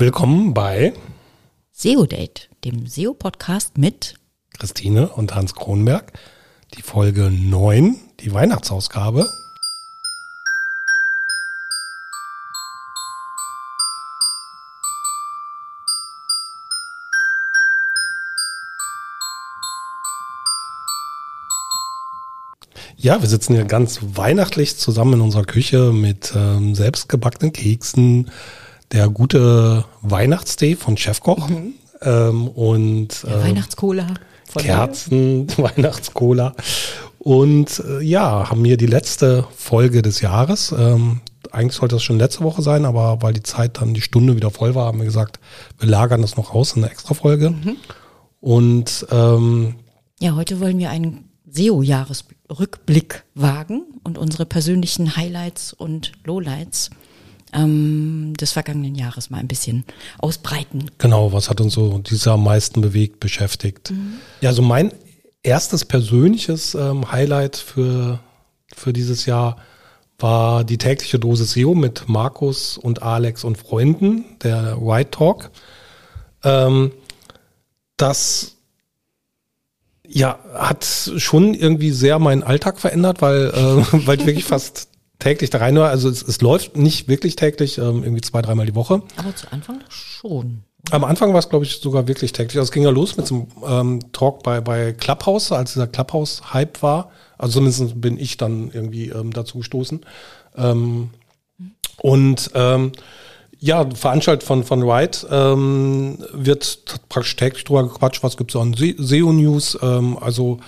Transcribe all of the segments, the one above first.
Willkommen bei SEO Date, dem SEO-Podcast mit Christine und Hans Kronberg. Die Folge 9, die Weihnachtsausgabe. Ja, wir sitzen hier ganz weihnachtlich zusammen in unserer Küche mit ähm, selbstgebackenen Keksen, der gute Weihnachtstee von Chefkoch mhm. ähm, und ähm, Weihnachtscola. Kerzen, Weihnachtscola. Und äh, ja, haben hier die letzte Folge des Jahres. Ähm, eigentlich sollte das schon letzte Woche sein, aber weil die Zeit dann die Stunde wieder voll war, haben wir gesagt, wir lagern das noch aus in eine extra Folge. Mhm. Und ähm, ja, heute wollen wir einen SEO-Jahresrückblick wagen und unsere persönlichen Highlights und Lowlights ähm, des vergangenen Jahres mal ein bisschen ausbreiten. Genau, was hat uns so dieses Jahr am meisten bewegt, beschäftigt? Mhm. Ja, so mein erstes persönliches ähm, Highlight für, für dieses Jahr war die tägliche Dose SEO mit Markus und Alex und Freunden, der White Talk. Ähm, das ja, hat schon irgendwie sehr meinen Alltag verändert, weil, äh, weil ich wirklich fast täglich da rein war. Also es, es läuft nicht wirklich täglich, ähm, irgendwie zwei, dreimal die Woche. Aber zu Anfang schon. Am Anfang war es, glaube ich, sogar wirklich täglich. Also es ging ja los mit so einem ähm, Talk bei, bei Clubhouse, als dieser Clubhouse-Hype war. Also zumindest bin ich dann irgendwie ähm, dazu gestoßen. Ähm, und ähm, ja, veranstaltet von, von Wright ähm, wird praktisch täglich drüber gequatscht, was gibt's an SEO-News. Ähm, also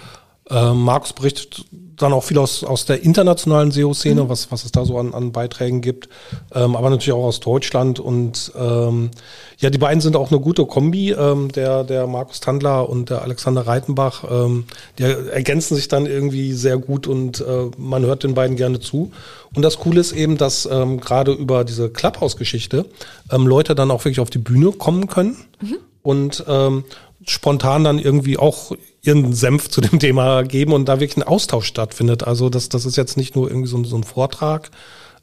äh, Markus berichtet dann auch viel aus, aus der internationalen SEO-Szene, mhm. was, was es da so an, an Beiträgen gibt, ähm, aber natürlich auch aus Deutschland. Und ähm, ja, die beiden sind auch eine gute Kombi, ähm, der, der Markus Tandler und der Alexander Reitenbach. Ähm, die ergänzen sich dann irgendwie sehr gut und äh, man hört den beiden gerne zu. Und das Coole ist eben, dass ähm, gerade über diese Clubhouse-Geschichte ähm, Leute dann auch wirklich auf die Bühne kommen können. Mhm. Und ähm, spontan dann irgendwie auch ihren Senf zu dem Thema geben und da wirklich ein Austausch stattfindet. Also das, das ist jetzt nicht nur irgendwie so, ein, so ein Vortrag,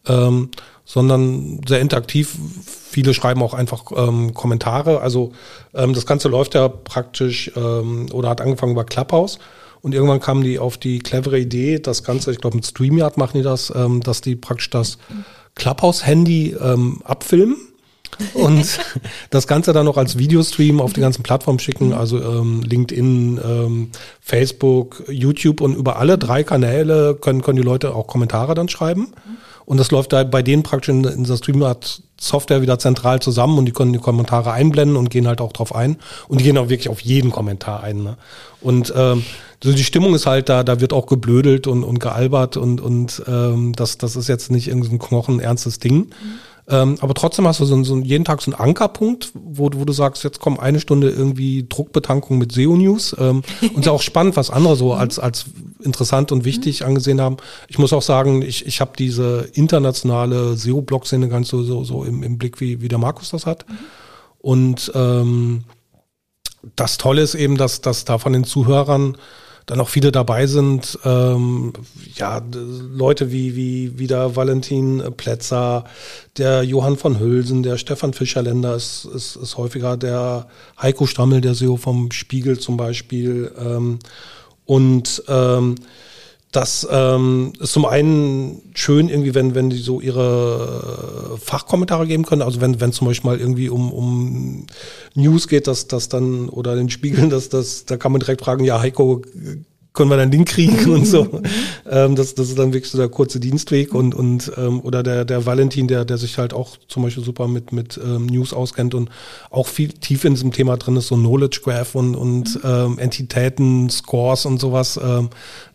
ähm, sondern sehr interaktiv. Viele schreiben auch einfach ähm, Kommentare. Also ähm, das Ganze läuft ja praktisch ähm, oder hat angefangen über Clubhouse. Und irgendwann kamen die auf die clevere Idee, das Ganze, ich glaube mit StreamYard machen die das, ähm, dass die praktisch das Clubhouse-Handy ähm, abfilmen und das Ganze dann noch als Videostream auf die ganzen Plattformen schicken, also ähm, LinkedIn, ähm, Facebook, YouTube und über alle drei Kanäle können, können die Leute auch Kommentare dann schreiben. Und das läuft da bei denen praktisch in, in der Streamart Software wieder zentral zusammen und die können die Kommentare einblenden und gehen halt auch drauf ein. Und die gehen auch wirklich auf jeden Kommentar ein. Ne? Und ähm, so die Stimmung ist halt da, da wird auch geblödelt und, und gealbert und, und ähm, das, das ist jetzt nicht irgendein knochenernstes Ding. Mhm. Ähm, aber trotzdem hast du so, so jeden Tag so einen Ankerpunkt, wo, wo du sagst, jetzt kommt eine Stunde irgendwie Druckbetankung mit SEO-News. Ähm, und es ist auch spannend, was andere so als, als interessant und wichtig angesehen haben. Ich muss auch sagen, ich, ich habe diese internationale SEO-Blog-Szene ganz so, so, so im, im Blick, wie, wie der Markus das hat. Mhm. Und ähm, das Tolle ist eben, dass, dass da von den Zuhörern dann auch viele dabei sind, ähm, ja, Leute wie, wie, wie der Valentin Plätzer, der Johann von Hülsen, der Stefan Fischerländer ist, ist, ist häufiger, der Heiko Stammel, der SEO vom Spiegel zum Beispiel. Ähm, und ähm, das ähm, ist zum einen schön irgendwie, wenn, wenn die so ihre Fachkommentare geben können. Also wenn, wenn zum Beispiel mal irgendwie um, um News geht, dass das dann, oder den Spiegeln, dass das, da kann man direkt fragen, ja, Heiko, können wir dann den kriegen und so. Mhm. ähm, das, das ist dann wirklich so der kurze Dienstweg und, und ähm, oder der, der Valentin, der, der sich halt auch zum Beispiel super mit, mit ähm, News auskennt und auch viel tief in diesem Thema drin ist, so Knowledge Graph und, und mhm. ähm, Entitäten, Scores und sowas. Ähm,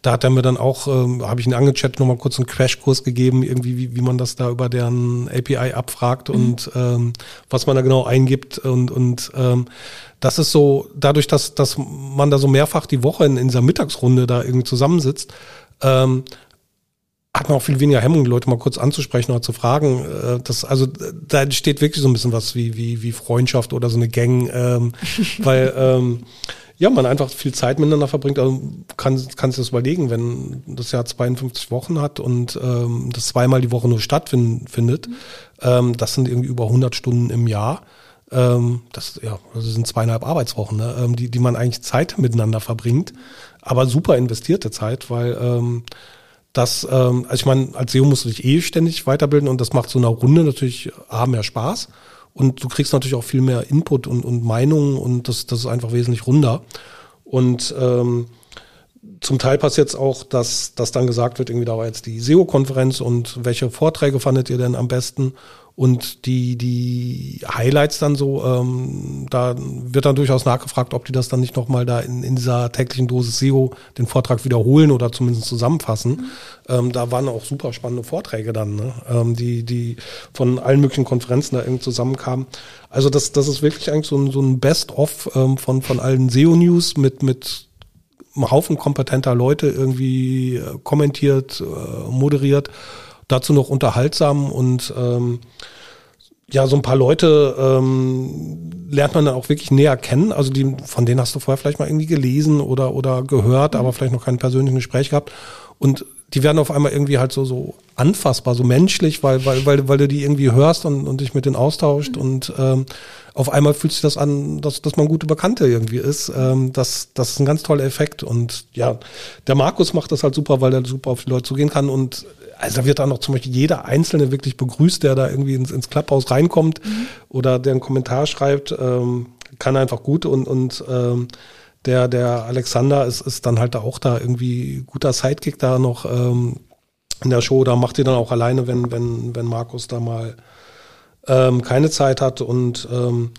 da hat er mir dann auch, ähm, habe ich ihn angechattet, nochmal kurz einen Crashkurs gegeben, irgendwie, wie, wie man das da über deren API abfragt mhm. und ähm, was man da genau eingibt und, und ähm, das ist so, dadurch, dass, dass man da so mehrfach die Woche in, in dieser Mittagsrunde da irgendwie zusammensitzt, ähm, hat man auch viel weniger Hemmung, die Leute mal kurz anzusprechen oder zu fragen. Äh, das, also da entsteht wirklich so ein bisschen was wie, wie, wie Freundschaft oder so eine Gang, ähm, weil ähm, ja, man einfach viel Zeit miteinander verbringt. Also kann, kann sich das überlegen, wenn das Jahr 52 Wochen hat und ähm, das zweimal die Woche nur stattfindet, mhm. ähm, das sind irgendwie über 100 Stunden im Jahr ähm, das, ja, das sind zweieinhalb Arbeitswochen, ne, ähm, die, die man eigentlich Zeit miteinander verbringt, aber super investierte Zeit, weil ähm, das, ähm, also ich meine, als SEO musst du dich eh ständig weiterbilden und das macht so eine Runde natürlich A, mehr Spaß und du kriegst natürlich auch viel mehr Input und, und Meinungen und das, das ist einfach wesentlich runder. Und ähm, zum Teil passiert es auch, dass, dass dann gesagt wird, irgendwie da war jetzt die SEO-Konferenz und welche Vorträge fandet ihr denn am besten? Und die, die Highlights dann so, ähm, da wird dann durchaus nachgefragt, ob die das dann nicht nochmal da in, in dieser täglichen Dosis SEO den Vortrag wiederholen oder zumindest zusammenfassen. Mhm. Ähm, da waren auch super spannende Vorträge dann, ne? ähm, die, die von allen möglichen Konferenzen da irgendwie zusammenkamen. Also das, das ist wirklich eigentlich so ein, so ein Best-of ähm, von, von allen SEO-News mit, mit einem Haufen kompetenter Leute irgendwie äh, kommentiert, äh, moderiert dazu noch unterhaltsam und ähm, ja, so ein paar Leute ähm, lernt man dann auch wirklich näher kennen. Also die, von denen hast du vorher vielleicht mal irgendwie gelesen oder, oder gehört, mhm. aber vielleicht noch kein persönliches Gespräch gehabt. Und die werden auf einmal irgendwie halt so, so anfassbar, so menschlich, weil, weil, weil, weil du die irgendwie hörst und, und dich mit denen austauscht mhm. und ähm, auf einmal fühlt sich das an, dass, dass man gute Bekannte irgendwie ist. Ähm, das, das ist ein ganz toller Effekt. Und ja, der Markus macht das halt super, weil er super auf die Leute zugehen kann. Und also da wird dann noch zum Beispiel jeder Einzelne wirklich begrüßt, der da irgendwie ins, ins Clubhaus reinkommt mhm. oder der einen Kommentar schreibt, ähm, kann einfach gut und, und ähm, der, der Alexander ist, ist dann halt auch da irgendwie guter Sidekick da noch ähm, in der Show. Da macht ihr dann auch alleine, wenn, wenn, wenn Markus da mal ähm, keine Zeit hat und ähm,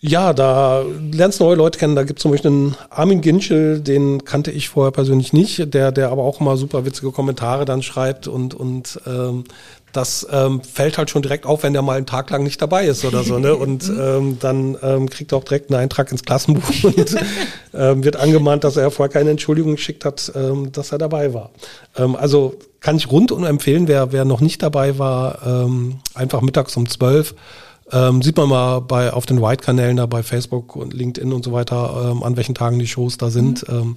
ja, da lernst du neue Leute kennen. Da gibt es zum Beispiel einen Armin Ginchel, den kannte ich vorher persönlich nicht, der, der aber auch mal super witzige Kommentare dann schreibt und, und ähm, das ähm, fällt halt schon direkt auf, wenn der mal einen Tag lang nicht dabei ist oder so, ne? Und ähm, dann ähm, kriegt er auch direkt einen Eintrag ins Klassenbuch und ähm, wird angemahnt, dass er vorher keine Entschuldigung geschickt hat, ähm, dass er dabei war. Ähm, also kann ich rundum empfehlen, wer, wer noch nicht dabei war, ähm, einfach mittags um zwölf ähm, sieht man mal bei auf den White-Kanälen da bei Facebook und LinkedIn und so weiter, ähm, an welchen Tagen die Shows da sind. Mhm. Ähm,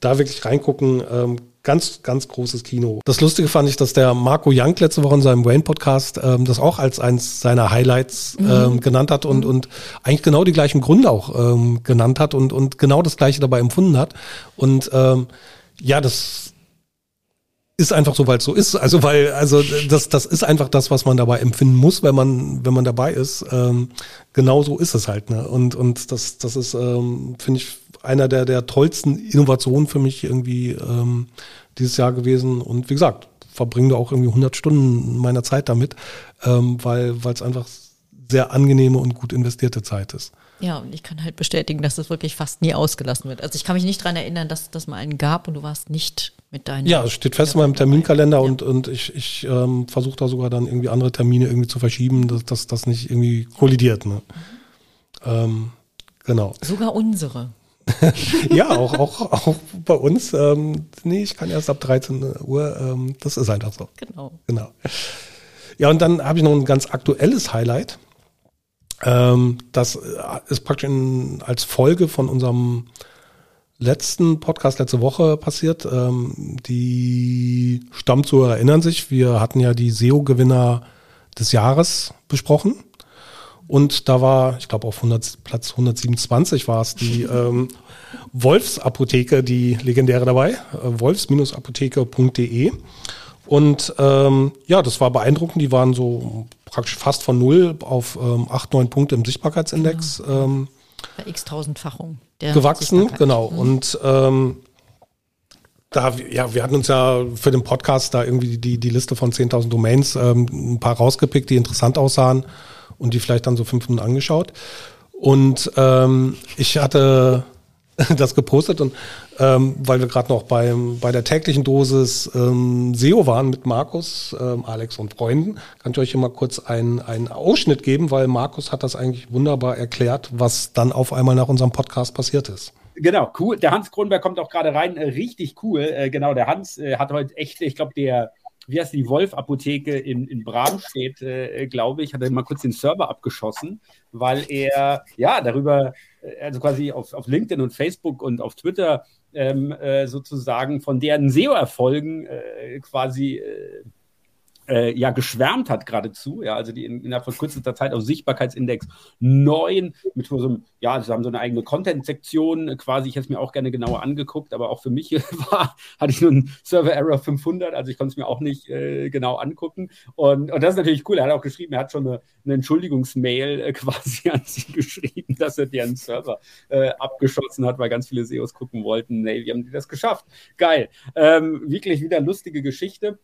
da wirklich reingucken. Ähm, ganz, ganz großes Kino. Das Lustige fand ich, dass der Marco Young letzte Woche in seinem Wayne-Podcast ähm, das auch als eins seiner Highlights mhm. ähm, genannt hat und, mhm. und eigentlich genau die gleichen Gründe auch ähm, genannt hat und, und genau das gleiche dabei empfunden hat. Und ähm, ja, das ist einfach so, weil es so ist. Also weil, also das, das ist einfach das, was man dabei empfinden muss, wenn man, wenn man dabei ist. Ähm, genau so ist es halt. Ne? Und, und das, das ist, ähm, finde ich, einer der, der tollsten Innovationen für mich irgendwie ähm, dieses Jahr gewesen. Und wie gesagt, verbringe auch irgendwie 100 Stunden meiner Zeit damit, ähm, weil es einfach sehr angenehme und gut investierte Zeit ist. Ja, und ich kann halt bestätigen, dass es wirklich fast nie ausgelassen wird. Also ich kann mich nicht daran erinnern, dass das mal einen gab und du warst nicht mit deinen. Ja, es steht fest in meinem Terminkalender ja. und, und ich, ich ähm, versuche da sogar dann irgendwie andere Termine irgendwie zu verschieben, dass, dass das nicht irgendwie kollidiert. Ne? Mhm. Ähm, genau. Sogar unsere. ja, auch, auch, auch bei uns. Ähm, nee, ich kann erst ab 13 Uhr. Ähm, das ist einfach so. Genau. Genau. Ja, und dann habe ich noch ein ganz aktuelles Highlight. Ähm, das ist praktisch in, als Folge von unserem letzten Podcast letzte Woche passiert. Ähm, die Stammzuhörer erinnern sich, wir hatten ja die SEO-Gewinner des Jahres besprochen. Und da war, ich glaube auf 100, Platz 127 war es die ähm, Wolfsapotheke, die legendäre dabei, äh, wolfs-apotheke.de. Und ähm, ja, das war beeindruckend. Die waren so praktisch fast von null auf ähm, acht, neun Punkte im Sichtbarkeitsindex. Genau. Ähm, Bei x tausendfachung. Gewachsen, genau. Mhm. Und ähm, da, ja, wir hatten uns ja für den Podcast da irgendwie die, die Liste von 10.000 Domains ähm, ein paar rausgepickt, die interessant aussahen und die vielleicht dann so fünf Minuten angeschaut. Und ähm, ich hatte das gepostet und ähm, weil wir gerade noch beim, bei der täglichen Dosis ähm, SEO waren mit Markus, ähm, Alex und Freunden, kann ich euch hier mal kurz einen, Ausschnitt geben, weil Markus hat das eigentlich wunderbar erklärt, was dann auf einmal nach unserem Podcast passiert ist. Genau, cool. Der Hans Kronberg kommt auch gerade rein. Äh, richtig cool. Äh, genau, der Hans äh, hat heute echt, ich glaube, der, wie heißt die Wolf-Apotheke in, in Bramstedt, äh, glaube ich, hat er mal kurz den Server abgeschossen, weil er ja darüber, äh, also quasi auf, auf LinkedIn und Facebook und auf Twitter ähm, äh, sozusagen von deren SEO-Erfolgen äh, quasi äh, ja geschwärmt hat geradezu, ja, also die in, innerhalb von kürzester Zeit auf Sichtbarkeitsindex 9 mit so einem, ja, sie haben so eine eigene Content-Sektion äh, quasi, ich hätte es mir auch gerne genauer angeguckt, aber auch für mich war, hatte ich nur einen Server-Error 500, also ich konnte es mir auch nicht äh, genau angucken und, und das ist natürlich cool, er hat auch geschrieben, er hat schon eine, eine Entschuldigungsmail äh, quasi an sie geschrieben, dass er deren Server äh, abgeschossen hat, weil ganz viele SEOs gucken wollten, nee, wie haben die das geschafft? Geil. Ähm, wirklich wieder lustige Geschichte.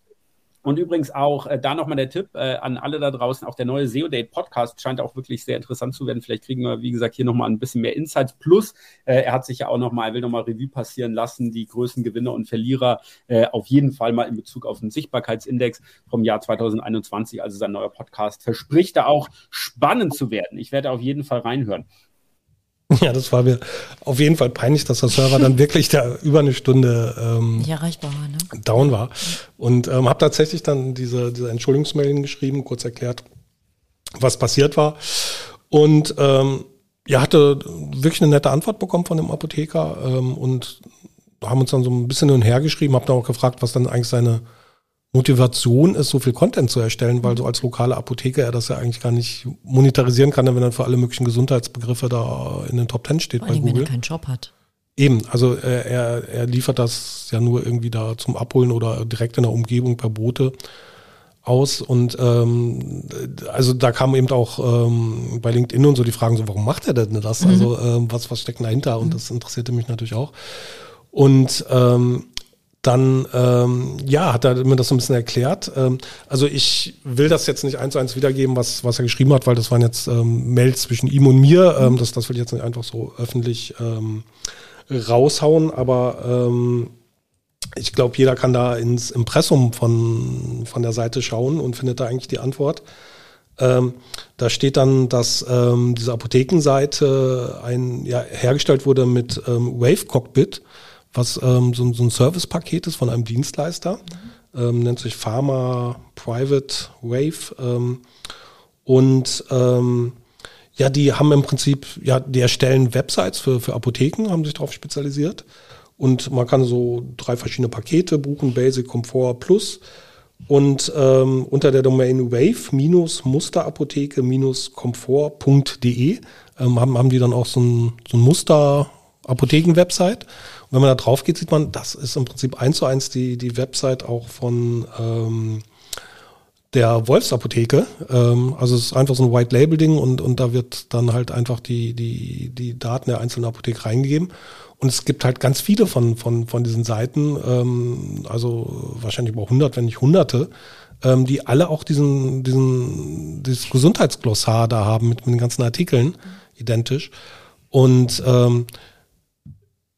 Und übrigens auch äh, da nochmal der Tipp äh, an alle da draußen, auch der neue SEO-Date Podcast scheint auch wirklich sehr interessant zu werden. Vielleicht kriegen wir, wie gesagt, hier nochmal ein bisschen mehr Insights. Plus, äh, er hat sich ja auch nochmal, will nochmal Revue passieren lassen, die größten Gewinner und Verlierer äh, auf jeden Fall mal in Bezug auf den Sichtbarkeitsindex vom Jahr 2021. Also sein neuer Podcast verspricht da auch spannend zu werden. Ich werde auf jeden Fall reinhören. Ja, das war mir auf jeden Fall peinlich, dass der Server dann wirklich da über eine Stunde ähm, Nicht erreichbar war, ne? down war. Und ähm, habe tatsächlich dann diese, diese Entschuldigungsmail geschrieben, kurz erklärt, was passiert war. Und ähm, ja, hatte wirklich eine nette Antwort bekommen von dem Apotheker ähm, und haben uns dann so ein bisschen hin und her geschrieben, habe dann auch gefragt, was dann eigentlich seine Motivation ist, so viel Content zu erstellen, weil so als lokale Apotheker er das ja eigentlich gar nicht monetarisieren kann, wenn er für alle möglichen Gesundheitsbegriffe da in den Top Ten steht Vor bei allem, wenn Google. er keinen Job hat. Eben, also äh, er, er liefert das ja nur irgendwie da zum Abholen oder direkt in der Umgebung per Boote aus und ähm, also da kam eben auch ähm, bei LinkedIn und so die Fragen so, warum macht er denn das? Also ähm, was was steckt dahinter? Und das interessierte mich natürlich auch. Und ähm, dann ähm, ja, hat er mir das so ein bisschen erklärt. Ähm, also ich will das jetzt nicht eins zu eins wiedergeben, was, was er geschrieben hat, weil das waren jetzt ähm, Mails zwischen ihm und mir. Ähm, das, das will ich jetzt nicht einfach so öffentlich ähm, raushauen, aber ähm, ich glaube, jeder kann da ins Impressum von, von der Seite schauen und findet da eigentlich die Antwort. Ähm, da steht dann, dass ähm, diese Apothekenseite ein, ja, hergestellt wurde mit ähm, Wave Cockpit, was ähm, so, so ein Servicepaket ist von einem Dienstleister, ähm, nennt sich Pharma Private Wave. Ähm, und ähm, ja, die haben im Prinzip, ja, die erstellen Websites für, für Apotheken, haben sich darauf spezialisiert. Und man kann so drei verschiedene Pakete buchen, Basic, Komfort, Plus. Und ähm, unter der Domain wave-musterapotheke-komfort.de ähm, haben, haben die dann auch so ein, so ein Muster-Apotheken-Website. Wenn man da drauf geht, sieht man, das ist im Prinzip eins zu eins die, die Website auch von ähm, der Wolfsapotheke. Ähm, also es ist einfach so ein White-Label-Ding und, und da wird dann halt einfach die, die, die Daten der einzelnen Apotheke reingegeben. Und es gibt halt ganz viele von, von, von diesen Seiten, ähm, also wahrscheinlich über 100, wenn nicht Hunderte, ähm, die alle auch diesen, diesen, dieses Gesundheitsglossar da haben mit, mit den ganzen Artikeln, identisch. Und ähm,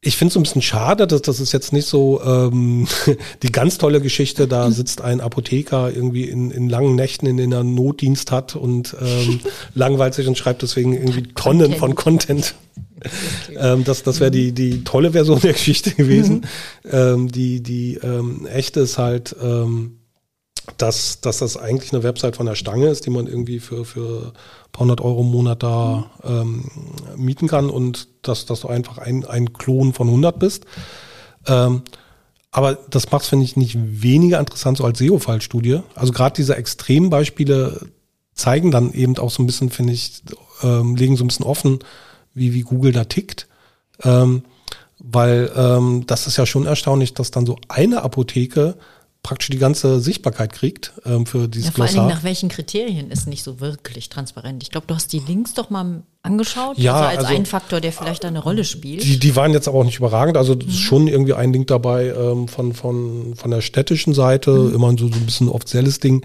ich finde es ein bisschen schade, dass das ist jetzt nicht so ähm, die ganz tolle Geschichte. Da sitzt ein Apotheker irgendwie in, in langen Nächten, in denen er Notdienst hat und ähm, langweilt sich und schreibt deswegen irgendwie Tonnen von Content. ähm, das das wäre die, die tolle Version der Geschichte gewesen. ähm, die die ähm, echte ist halt, ähm, dass, dass das eigentlich eine Website von der Stange ist, die man irgendwie für, für ein paar hundert Euro im Monat da ähm, mieten kann und dass, dass du einfach ein, ein Klon von 100 bist. Ähm, aber das macht finde ich, nicht weniger interessant so als SEO-Fallstudie. Also gerade diese Extrembeispiele zeigen dann eben auch so ein bisschen, finde ich, ähm, legen so ein bisschen offen, wie, wie Google da tickt. Ähm, weil ähm, das ist ja schon erstaunlich, dass dann so eine Apotheke praktisch die ganze Sichtbarkeit kriegt ähm, für dieses Ja, vor allen Dingen Glossar. nach welchen Kriterien ist nicht so wirklich transparent. Ich glaube, du hast die Links doch mal angeschaut, Ja, also als also- ein Faktor, der vielleicht da eine Rolle spielt. Die, die waren jetzt aber auch nicht überragend. Also ist schon irgendwie ein Link dabei ähm, von, von, von der städtischen Seite, immer so, so ein bisschen offizielles Ding.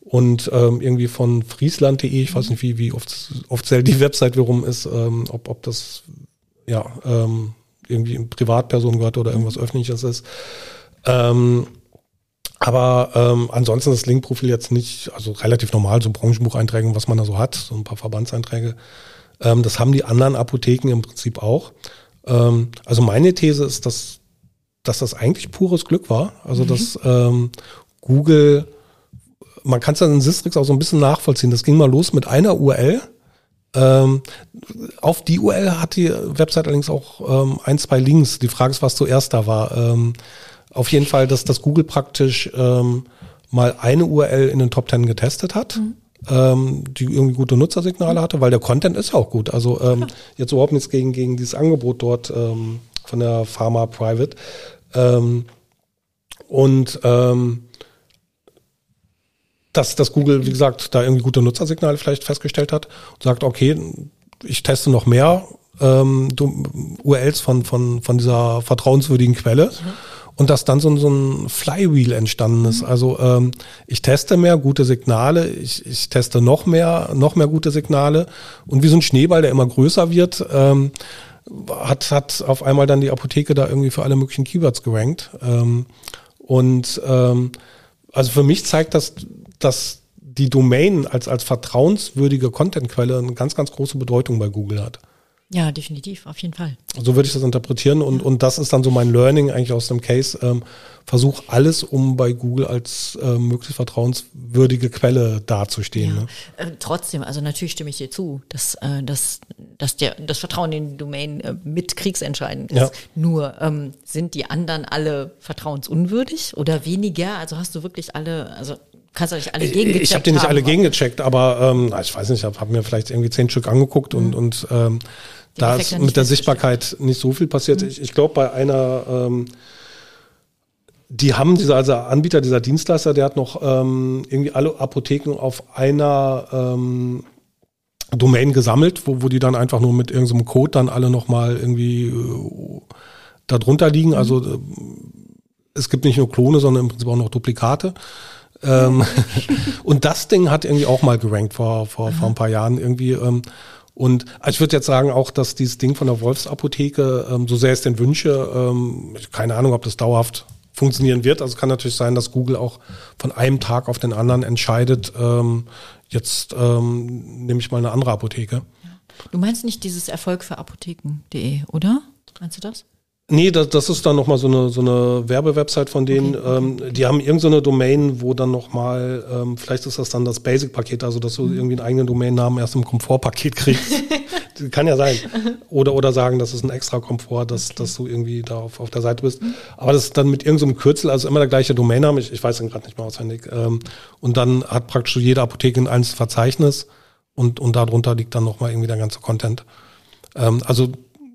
Und ähm, irgendwie von friesland.de, ich weiß nicht, wie, wie oft, offiziell die Website wiederum ist, ähm, ob, ob das ja ähm, irgendwie in Privatpersonen gehört oder irgendwas öffentliches ist. Ähm, aber ähm, ansonsten das Linkprofil jetzt nicht, also relativ normal, so Branchenbucheinträge, was man da so hat, so ein paar Verbandseinträge. Ähm, das haben die anderen Apotheken im Prinzip auch. Ähm, also meine These ist, dass, dass das eigentlich pures Glück war. Also dass ähm, Google, man kann es ja in Sistrix auch so ein bisschen nachvollziehen. Das ging mal los mit einer URL. Ähm, auf die URL hat die Website allerdings auch ähm, ein, zwei Links. Die Frage ist, was zuerst da war. Ähm, auf jeden Fall, dass das Google praktisch ähm, mal eine URL in den Top 10 getestet hat. Mhm. Ähm, die irgendwie gute Nutzersignale hatte, weil der Content ist ja auch gut. Also ähm, jetzt überhaupt nichts gegen, gegen dieses Angebot dort ähm, von der Pharma Private. Ähm, und ähm, dass, dass Google, wie gesagt, da irgendwie gute Nutzersignale vielleicht festgestellt hat und sagt, okay, ich teste noch mehr ähm, URLs von, von, von dieser vertrauenswürdigen Quelle. Mhm. Und dass dann so, so ein Flywheel entstanden ist. Also ähm, ich teste mehr gute Signale, ich, ich teste noch mehr, noch mehr gute Signale. Und wie so ein Schneeball, der immer größer wird, ähm, hat, hat auf einmal dann die Apotheke da irgendwie für alle möglichen Keywords gerankt. Ähm, und ähm, also für mich zeigt das, dass die Domain als, als vertrauenswürdige Contentquelle eine ganz, ganz große Bedeutung bei Google hat. Ja, definitiv, auf jeden Fall. So würde ich das interpretieren und, ja. und das ist dann so mein Learning eigentlich aus dem Case. Ähm, versuch alles, um bei Google als äh, möglichst vertrauenswürdige Quelle dazustehen. Ja. Ne? Äh, trotzdem, also natürlich stimme ich dir zu, dass, äh, dass, dass der, das Vertrauen in die Domain äh, mit kriegsentscheidend ist. Ja. Nur ähm, sind die anderen alle vertrauensunwürdig oder weniger? Also hast du wirklich alle, also kannst du nicht alle gegengecheckt Ich habe die nicht alle gegengecheckt, aber ähm, ich weiß nicht, ich habe hab mir vielleicht irgendwie zehn Stück angeguckt mhm. und, und ähm, da ist mit der Sichtbarkeit nicht so viel passiert. Mhm. Ich, ich glaube, bei einer, ähm, die haben dieser also Anbieter, dieser Dienstleister, der hat noch ähm, irgendwie alle Apotheken auf einer ähm, Domain gesammelt, wo, wo die dann einfach nur mit irgendeinem Code dann alle nochmal irgendwie äh, darunter liegen. Mhm. Also äh, es gibt nicht nur Klone, sondern im Prinzip auch noch Duplikate. Ähm, und das Ding hat irgendwie auch mal gerankt vor, vor, vor ein paar Jahren irgendwie. Ähm, und ich würde jetzt sagen auch, dass dieses Ding von der Wolfsapotheke, ähm, so sehr es denn wünsche, ähm, keine Ahnung, ob das dauerhaft funktionieren wird. Also kann natürlich sein, dass Google auch von einem Tag auf den anderen entscheidet, ähm, jetzt ähm, nehme ich mal eine andere Apotheke. Du meinst nicht dieses Erfolg für Apotheken.de, oder? Meinst du das? Nee, das, das ist dann nochmal so eine, so eine Werbewebsite von denen. Okay. Ähm, die haben irgendeine so Domain, wo dann nochmal, ähm, vielleicht ist das dann das Basic-Paket, also dass du mhm. irgendwie einen eigenen Domainnamen erst im Komfort-Paket kriegst. Kann ja sein. Oder, oder sagen, das ist ein extra Komfort, dass, okay. dass du irgendwie da auf, auf der Seite bist. Mhm. Aber das ist dann mit irgendeinem so Kürzel, also immer der gleiche Domainname, ich, ich weiß den gerade nicht mehr auswendig. Ähm, und dann hat praktisch jede Apotheke ein einzelnes Verzeichnis und, und darunter liegt dann nochmal irgendwie der ganze Content. Ähm, also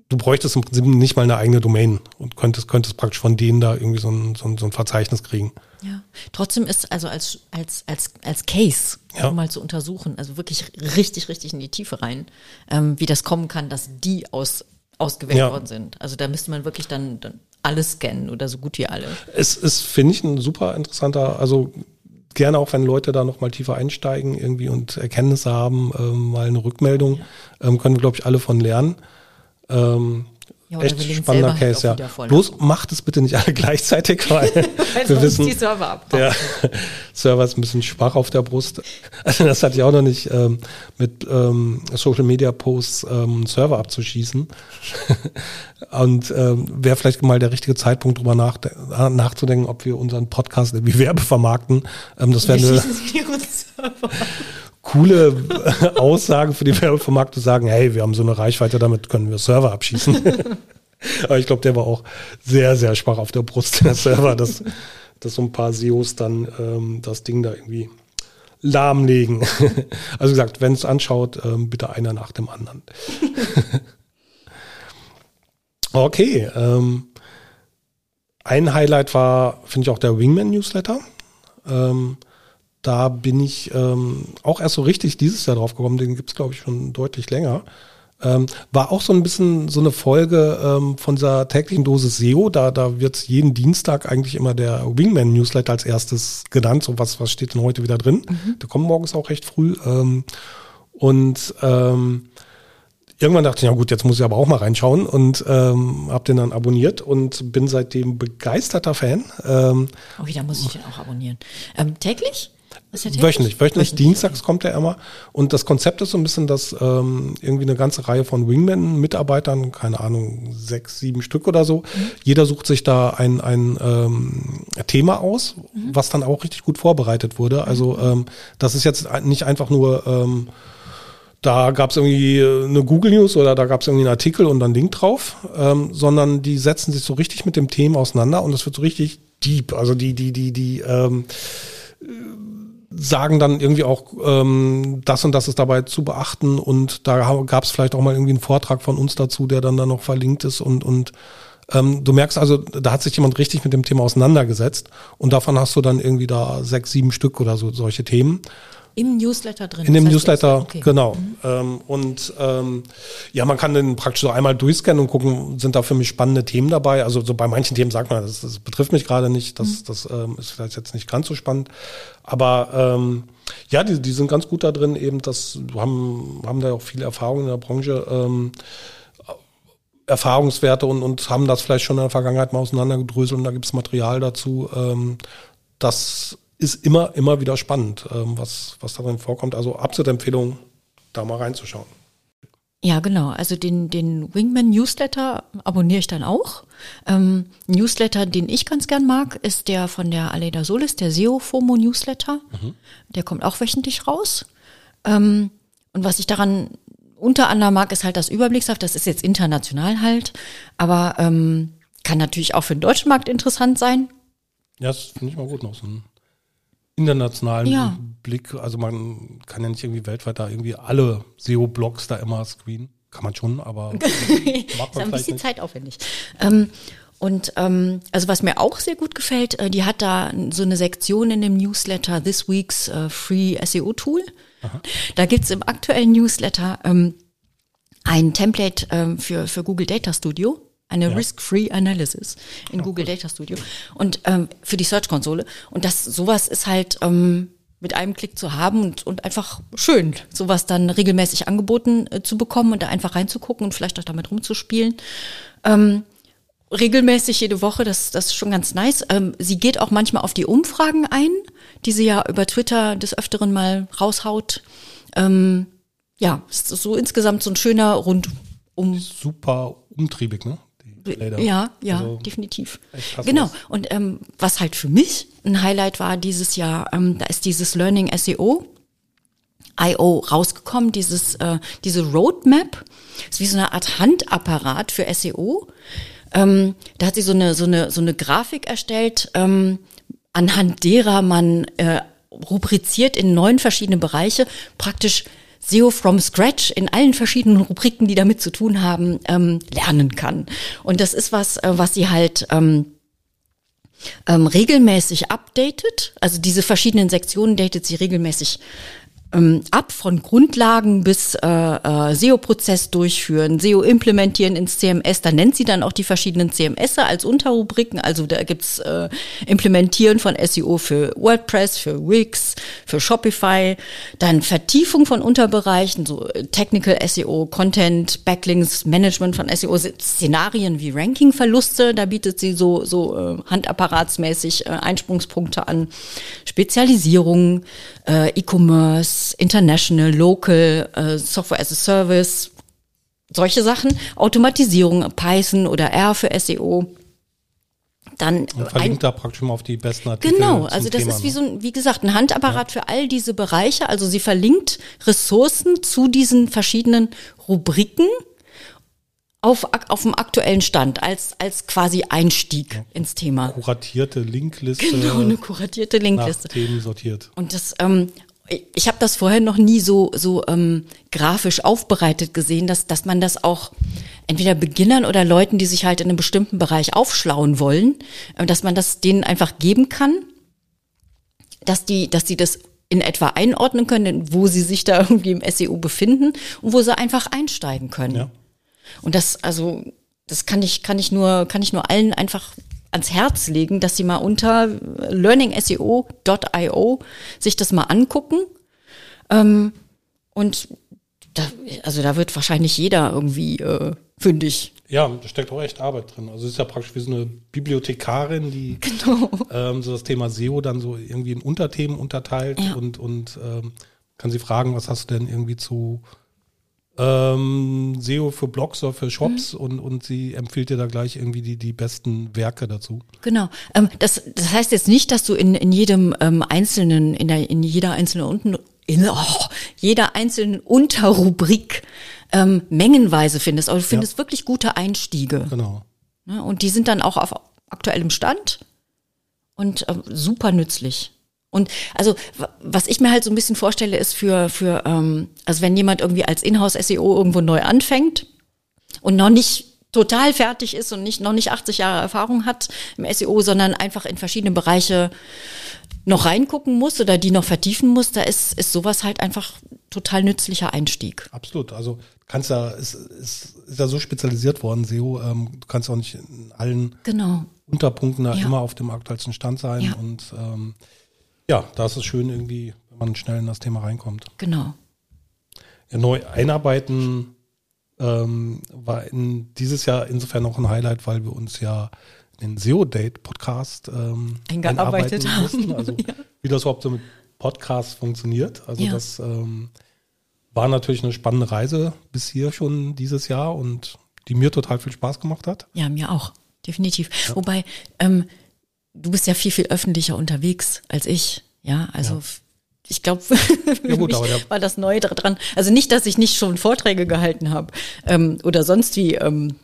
du bräuchtest im Prinzip nicht mal eine eigene Domain und könntest, könntest praktisch von denen da irgendwie so ein, so ein, so ein Verzeichnis kriegen. Ja, trotzdem ist also als, als, als, als Case, ja. um mal zu untersuchen, also wirklich richtig, richtig in die Tiefe rein, ähm, wie das kommen kann, dass die aus, ausgewählt ja. worden sind. Also da müsste man wirklich dann, dann alles scannen oder so gut wie alle. Es ist, finde ich, ein super interessanter, also gerne auch, wenn Leute da noch mal tiefer einsteigen irgendwie und Erkenntnisse haben, ähm, mal eine Rückmeldung, ja. ähm, können wir, glaube ich, alle von lernen. Ähm, ja, echt spannender Case, halt ja. Bloß macht es bitte nicht alle gleichzeitig, weil wir wissen, die Server der Server ist ein bisschen schwach auf der Brust. Also das hatte ich auch noch nicht ähm, mit ähm, Social Media Posts ähm, Server abzuschießen. Und ähm, wäre vielleicht mal der richtige Zeitpunkt, darüber nach, nachzudenken, ob wir unseren Podcast irgendwie Werbe vermarkten. Ähm, das wäre eine coole Aussagen für die Werbevermarktung sagen, hey, wir haben so eine Reichweite, damit können wir Server abschießen. Aber ich glaube, der war auch sehr, sehr schwach auf der Brust, der Server, dass, dass so ein paar SEOs dann ähm, das Ding da irgendwie lahmlegen. Also gesagt, wenn es anschaut, ähm, bitte einer nach dem anderen. okay. Ähm, ein Highlight war, finde ich, auch der Wingman Newsletter. Ähm, da bin ich ähm, auch erst so richtig dieses Jahr drauf gekommen, den gibt's glaube ich, schon deutlich länger. Ähm, war auch so ein bisschen so eine Folge ähm, von dieser täglichen Dosis SEO. Da, da wird jeden Dienstag eigentlich immer der Wingman-Newsletter als erstes genannt. So was, was steht denn heute wieder drin? Mhm. Der kommt morgens auch recht früh. Ähm, und ähm, irgendwann dachte ich, ja gut, jetzt muss ich aber auch mal reinschauen und ähm, habe den dann abonniert und bin seitdem begeisterter Fan. Ähm, oh, da muss ich den auch abonnieren. Ähm, täglich? Wöchentlich, wöchentlich, wöchentlich, dienstags kommt er immer. Und das Konzept ist so ein bisschen, dass ähm, irgendwie eine ganze Reihe von Wingman-Mitarbeitern, keine Ahnung, sechs, sieben Stück oder so, mhm. jeder sucht sich da ein, ein ähm, Thema aus, mhm. was dann auch richtig gut vorbereitet wurde. Also mhm. ähm, das ist jetzt nicht einfach nur, ähm, da gab es irgendwie eine Google News oder da gab es irgendwie einen Artikel und dann Link drauf, ähm, sondern die setzen sich so richtig mit dem Thema auseinander und das wird so richtig deep. Also die, die, die, die, ähm, sagen dann irgendwie auch, ähm, das und das ist dabei zu beachten und da gab es vielleicht auch mal irgendwie einen Vortrag von uns dazu, der dann da noch verlinkt ist und, und ähm, du merkst also, da hat sich jemand richtig mit dem Thema auseinandergesetzt und davon hast du dann irgendwie da sechs, sieben Stück oder so solche Themen. Im Newsletter drin. In dem Newsletter, okay. genau. Mhm. Ähm, und ähm, ja, man kann den praktisch so einmal durchscannen und gucken, sind da für mich spannende Themen dabei. Also so bei manchen Themen sagt man, das, das betrifft mich gerade nicht, das, mhm. das ähm, ist vielleicht jetzt nicht ganz so spannend. Aber ähm, ja, die, die sind ganz gut da drin, eben das haben, haben da auch viele Erfahrungen in der Branche. Ähm, Erfahrungswerte und, und haben das vielleicht schon in der Vergangenheit mal auseinandergedröselt und da gibt es Material dazu. Ähm, das ist immer, immer wieder spannend, ähm, was, was darin vorkommt. Also absolute Empfehlung, da mal reinzuschauen. Ja, genau. Also den, den Wingman Newsletter abonniere ich dann auch. Ähm, Newsletter, den ich ganz gern mag, ist der von der Aleda Solis, der SEO FOMO Newsletter. Mhm. Der kommt auch wöchentlich raus. Ähm, und was ich daran unter anderem mag, ist halt das Überblickshaft. Das ist jetzt international halt, aber ähm, kann natürlich auch für den deutschen Markt interessant sein. Ja, das finde ich mal gut noch so ein internationalen ja. Blick. Also man kann ja nicht irgendwie weltweit da irgendwie alle SEO-Blogs da immer screenen. Kann man schon, aber macht man ist ein bisschen nicht. zeitaufwendig. Ähm, und ähm, also was mir auch sehr gut gefällt, äh, die hat da so eine Sektion in dem Newsletter This Week's äh, Free SEO Tool. Aha. Da gibt's im aktuellen Newsletter ähm, ein Template ähm, für, für Google Data Studio eine ja. Risk-Free Analysis in Ach, Google gut. Data Studio und ähm, für die Search-Konsole. Und das sowas ist halt ähm, mit einem Klick zu haben und, und einfach schön, sowas dann regelmäßig angeboten äh, zu bekommen und da einfach reinzugucken und vielleicht auch damit rumzuspielen. Ähm, regelmäßig jede Woche, das, das ist schon ganz nice. Ähm, sie geht auch manchmal auf die Umfragen ein, die sie ja über Twitter des Öfteren mal raushaut. Ähm, ja, ist so insgesamt so ein schöner rundum. Super umtriebig, ne? Leider. Ja, ja, also, definitiv. Genau. Und ähm, was halt für mich ein Highlight war dieses Jahr, ähm, da ist dieses Learning SEO IO rausgekommen, dieses, äh, diese Roadmap. ist wie so eine Art Handapparat für SEO. Ähm, da hat sie so eine, so eine, so eine Grafik erstellt, ähm, anhand derer man äh, rubriziert in neun verschiedene Bereiche praktisch SEO from Scratch in allen verschiedenen Rubriken, die damit zu tun haben, ähm, lernen kann. Und das ist was, äh, was sie halt ähm, ähm, regelmäßig updatet. Also diese verschiedenen Sektionen datet sie regelmäßig ähm, ab von Grundlagen bis äh, äh, SEO-Prozess durchführen, SEO implementieren ins CMS. Da nennt sie dann auch die verschiedenen CMS als Unterrubriken. Also da gibt's äh, Implementieren von SEO für WordPress, für Wix, für Shopify, dann Vertiefung von Unterbereichen, so äh, Technical SEO, Content, Backlinks, Management von SEO, Szenarien wie Rankingverluste. Da bietet sie so so äh, handapparatsmäßig äh, Einsprungspunkte an, Spezialisierung, äh, E-Commerce, International, Local, äh, Software as a Service, solche Sachen, Automatisierung, Python oder R für SEO. Dann und verlinkt ein, da praktisch mal auf die besten Artikel. Genau, also das Thema, ist wie so ein, wie gesagt, ein Handapparat ja. für all diese Bereiche. Also sie verlinkt Ressourcen zu diesen verschiedenen Rubriken auf, auf dem aktuellen Stand als, als quasi Einstieg ja. ins Thema. Kuratierte Linkliste. Genau, eine kuratierte Linkliste. Nach Themen sortiert. Und das, ähm, ich habe das vorher noch nie so, so ähm, grafisch aufbereitet gesehen, dass, dass man das auch entweder Beginnern oder Leuten, die sich halt in einem bestimmten Bereich aufschlauen wollen, äh, dass man das denen einfach geben kann, dass die, dass die das in etwa einordnen können, wo sie sich da irgendwie im SEO befinden und wo sie einfach einsteigen können. Ja. Und das, also, das kann ich, kann ich nur, kann ich nur allen einfach ans Herz legen, dass sie mal unter learningseo.io sich das mal angucken. Ähm, und da, also da wird wahrscheinlich jeder irgendwie äh, fündig. Ja, da steckt auch echt Arbeit drin. Also es ist ja praktisch wie so eine Bibliothekarin, die genau. ähm, so das Thema SEO dann so irgendwie in Unterthemen unterteilt ja. und, und ähm, kann sie fragen, was hast du denn irgendwie zu ähm, SEO für Blogs oder für Shops mhm. und, und sie empfiehlt dir da gleich irgendwie die, die besten Werke dazu. Genau. Ähm, das, das heißt jetzt nicht, dass du in, in jedem ähm, einzelnen, in, der, in jeder einzelnen unten, in oh, jeder einzelnen Unterrubrik ähm, mengenweise findest, aber du findest ja. wirklich gute Einstiege. Genau. Ja, und die sind dann auch auf aktuellem Stand und äh, super nützlich. Und also was ich mir halt so ein bisschen vorstelle, ist für, für ähm, also wenn jemand irgendwie als Inhouse-SEO irgendwo neu anfängt und noch nicht total fertig ist und nicht noch nicht 80 Jahre Erfahrung hat im SEO, sondern einfach in verschiedene Bereiche noch reingucken muss oder die noch vertiefen muss, da ist, ist sowas halt einfach total nützlicher Einstieg. Absolut. Also kannst ja, ist, ist, ist ja so spezialisiert worden, SEO. Ähm, du kannst auch nicht in allen Genau. Unterpunkten da Ja. immer auf dem aktuellsten Stand sein. Ja. Und ähm, ja, da ist es schön irgendwie, wenn man schnell in das Thema reinkommt. Genau. Ja, neu einarbeiten ähm, war in, dieses Jahr insofern noch ein Highlight, weil wir uns ja in den SEO-Date-Podcast ähm, Eingearbeitet haben. mussten. Also wie das überhaupt so mit Podcasts funktioniert. Also Ja. das ähm, war natürlich eine spannende Reise bis hier schon dieses Jahr und die mir total viel Spaß gemacht hat. Ja, mir auch, definitiv. Wobei, ähm, du bist ja viel, viel öffentlicher unterwegs als ich. Ja, also Ja. ich glaube, Ja war das Neue dran. Also nicht, dass ich nicht schon Vorträge gehalten habe ähm, oder sonst wie ähm,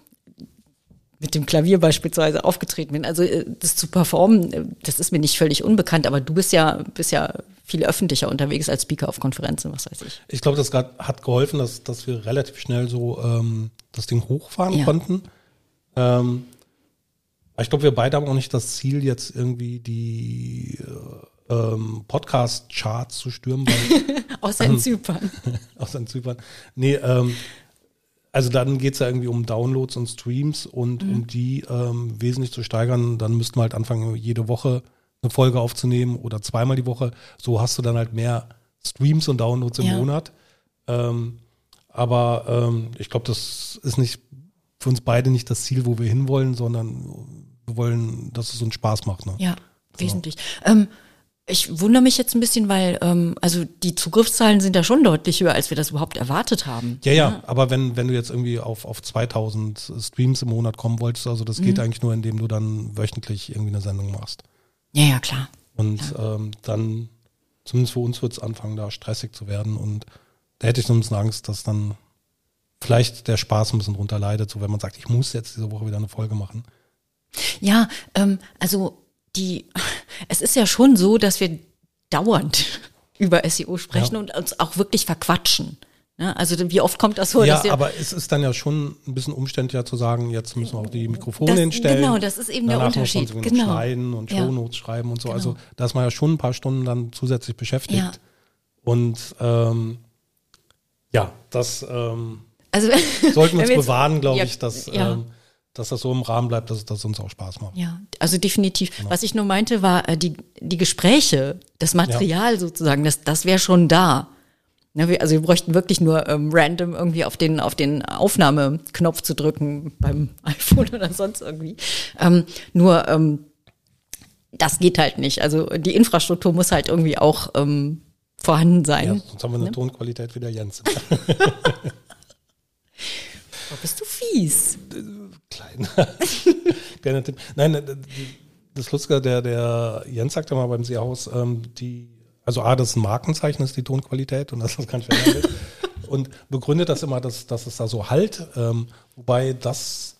mit dem Klavier beispielsweise aufgetreten bin. Also äh, das zu performen, äh, das ist mir nicht völlig unbekannt, aber du bist ja, bist ja viel öffentlicher unterwegs als Speaker auf Konferenzen, was weiß ich. Ich glaube, das hat geholfen, dass, dass wir relativ schnell so ähm, das Ding hochfahren Ja. konnten. Ähm, ich glaube, wir beide haben auch nicht das Ziel, jetzt irgendwie die äh, ähm, Podcast-Charts zu stürmen, weil Außer in Zypern. aus den Zypern. Nee, ähm, also dann geht's ja irgendwie um Downloads und Streams und Mhm. um die ähm, wesentlich zu steigern, dann müssten wir halt anfangen, jede Woche eine Folge aufzunehmen oder zweimal die Woche. So hast du dann halt mehr Streams und Downloads im Ja. Monat. Ähm, aber ähm, ich glaube, das ist nicht für uns beide nicht das Ziel, wo wir hinwollen, sondern wir wollen, dass es uns Spaß macht. Ne? Ja, wesentlich. Ähm, ich wundere mich jetzt ein bisschen, weil ähm, also die Zugriffszahlen sind ja schon deutlich höher, als wir das überhaupt erwartet haben. Ja, ja, aber wenn, wenn du jetzt irgendwie auf, auf 2000 Streams im Monat kommen wolltest, also das Mhm. geht eigentlich nur, indem du dann wöchentlich irgendwie eine Sendung machst. Ja, ja, klar. Und ähm, dann, zumindest für uns wird es anfangen, da stressig zu werden. Und da hätte ich so ein bisschen Angst, dass dann vielleicht der Spaß ein bisschen drunter leidet, so wenn man sagt, ich muss jetzt diese Woche wieder eine Folge machen. Ja, ähm, also die, es ist ja schon so, dass wir dauernd über SEO sprechen Ja. und uns auch wirklich verquatschen. Ne? Also wie oft kommt das vor? ja, aber es ist dann ja schon ein bisschen umständlicher zu sagen, jetzt müssen wir auch die Mikrofone Das- hinstellen. genau, das ist eben der muss man Unterschied. noch Genau. schneiden und Ja. Shownotes schreiben und so. Genau. Also da ist man ja schon ein paar Stunden dann zusätzlich beschäftigt. Ja. Und ähm, ja, das ähm, also, sollten wir uns bewahren, glaube Ja, ich, dass, ja. ähm, dass das so im Rahmen bleibt, dass das uns auch Spaß macht. Ja, also definitiv. Genau. Was ich nur meinte, war äh, die, die Gespräche, das Material sozusagen, das, das wäre schon da. Ne, wir, also wir bräuchten wirklich nur ähm, random irgendwie auf den, auf den Aufnahmeknopf zu drücken beim iPhone oder sonst irgendwie. Ähm, nur ähm, das geht halt nicht. Also die Infrastruktur muss halt irgendwie auch ähm, vorhanden Ja, sein. sonst haben wir eine Tonqualität wie der Jens. Oh, bist du fies? Klein. Kleiner Tipp. Nein, äh, das Lustige, der, der Jens sagte mal beim Seehaus, ähm, die, also A, das ist ein Markenzeichen, ist die Tonqualität und das ist ganz schwer. und begründet das immer, dass, dass es da so halt, ähm, wobei das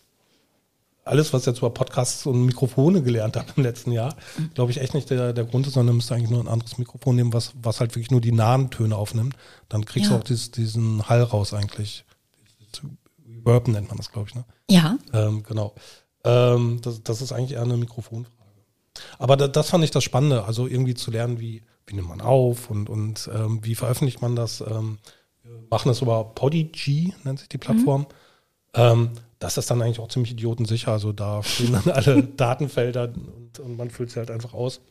alles, was ich jetzt über Podcasts und Mikrofone gelernt habe im letzten Jahr, glaube ich echt nicht der, der Grund ist, sondern müsste eigentlich nur ein anderes Mikrofon nehmen, was, was halt wirklich nur die nahen Töne aufnimmt. Dann kriegst Ja. du auch dieses, diesen Hall raus eigentlich. Reverb nennt man das, glaube ich, ne? Ja, Ähm, genau. Ähm, das, das ist eigentlich eher eine Mikrofonfrage. Aber da, das fand ich das Spannende, also irgendwie zu lernen, wie, wie nimmt man auf und, und ähm, wie veröffentlicht man das. Ähm, wir machen das über Podigy, nennt sich die Plattform. Ähm, das ist dann eigentlich auch ziemlich idiotensicher. Also da stehen dann alle Datenfelder und, und man füllt sie halt einfach aus.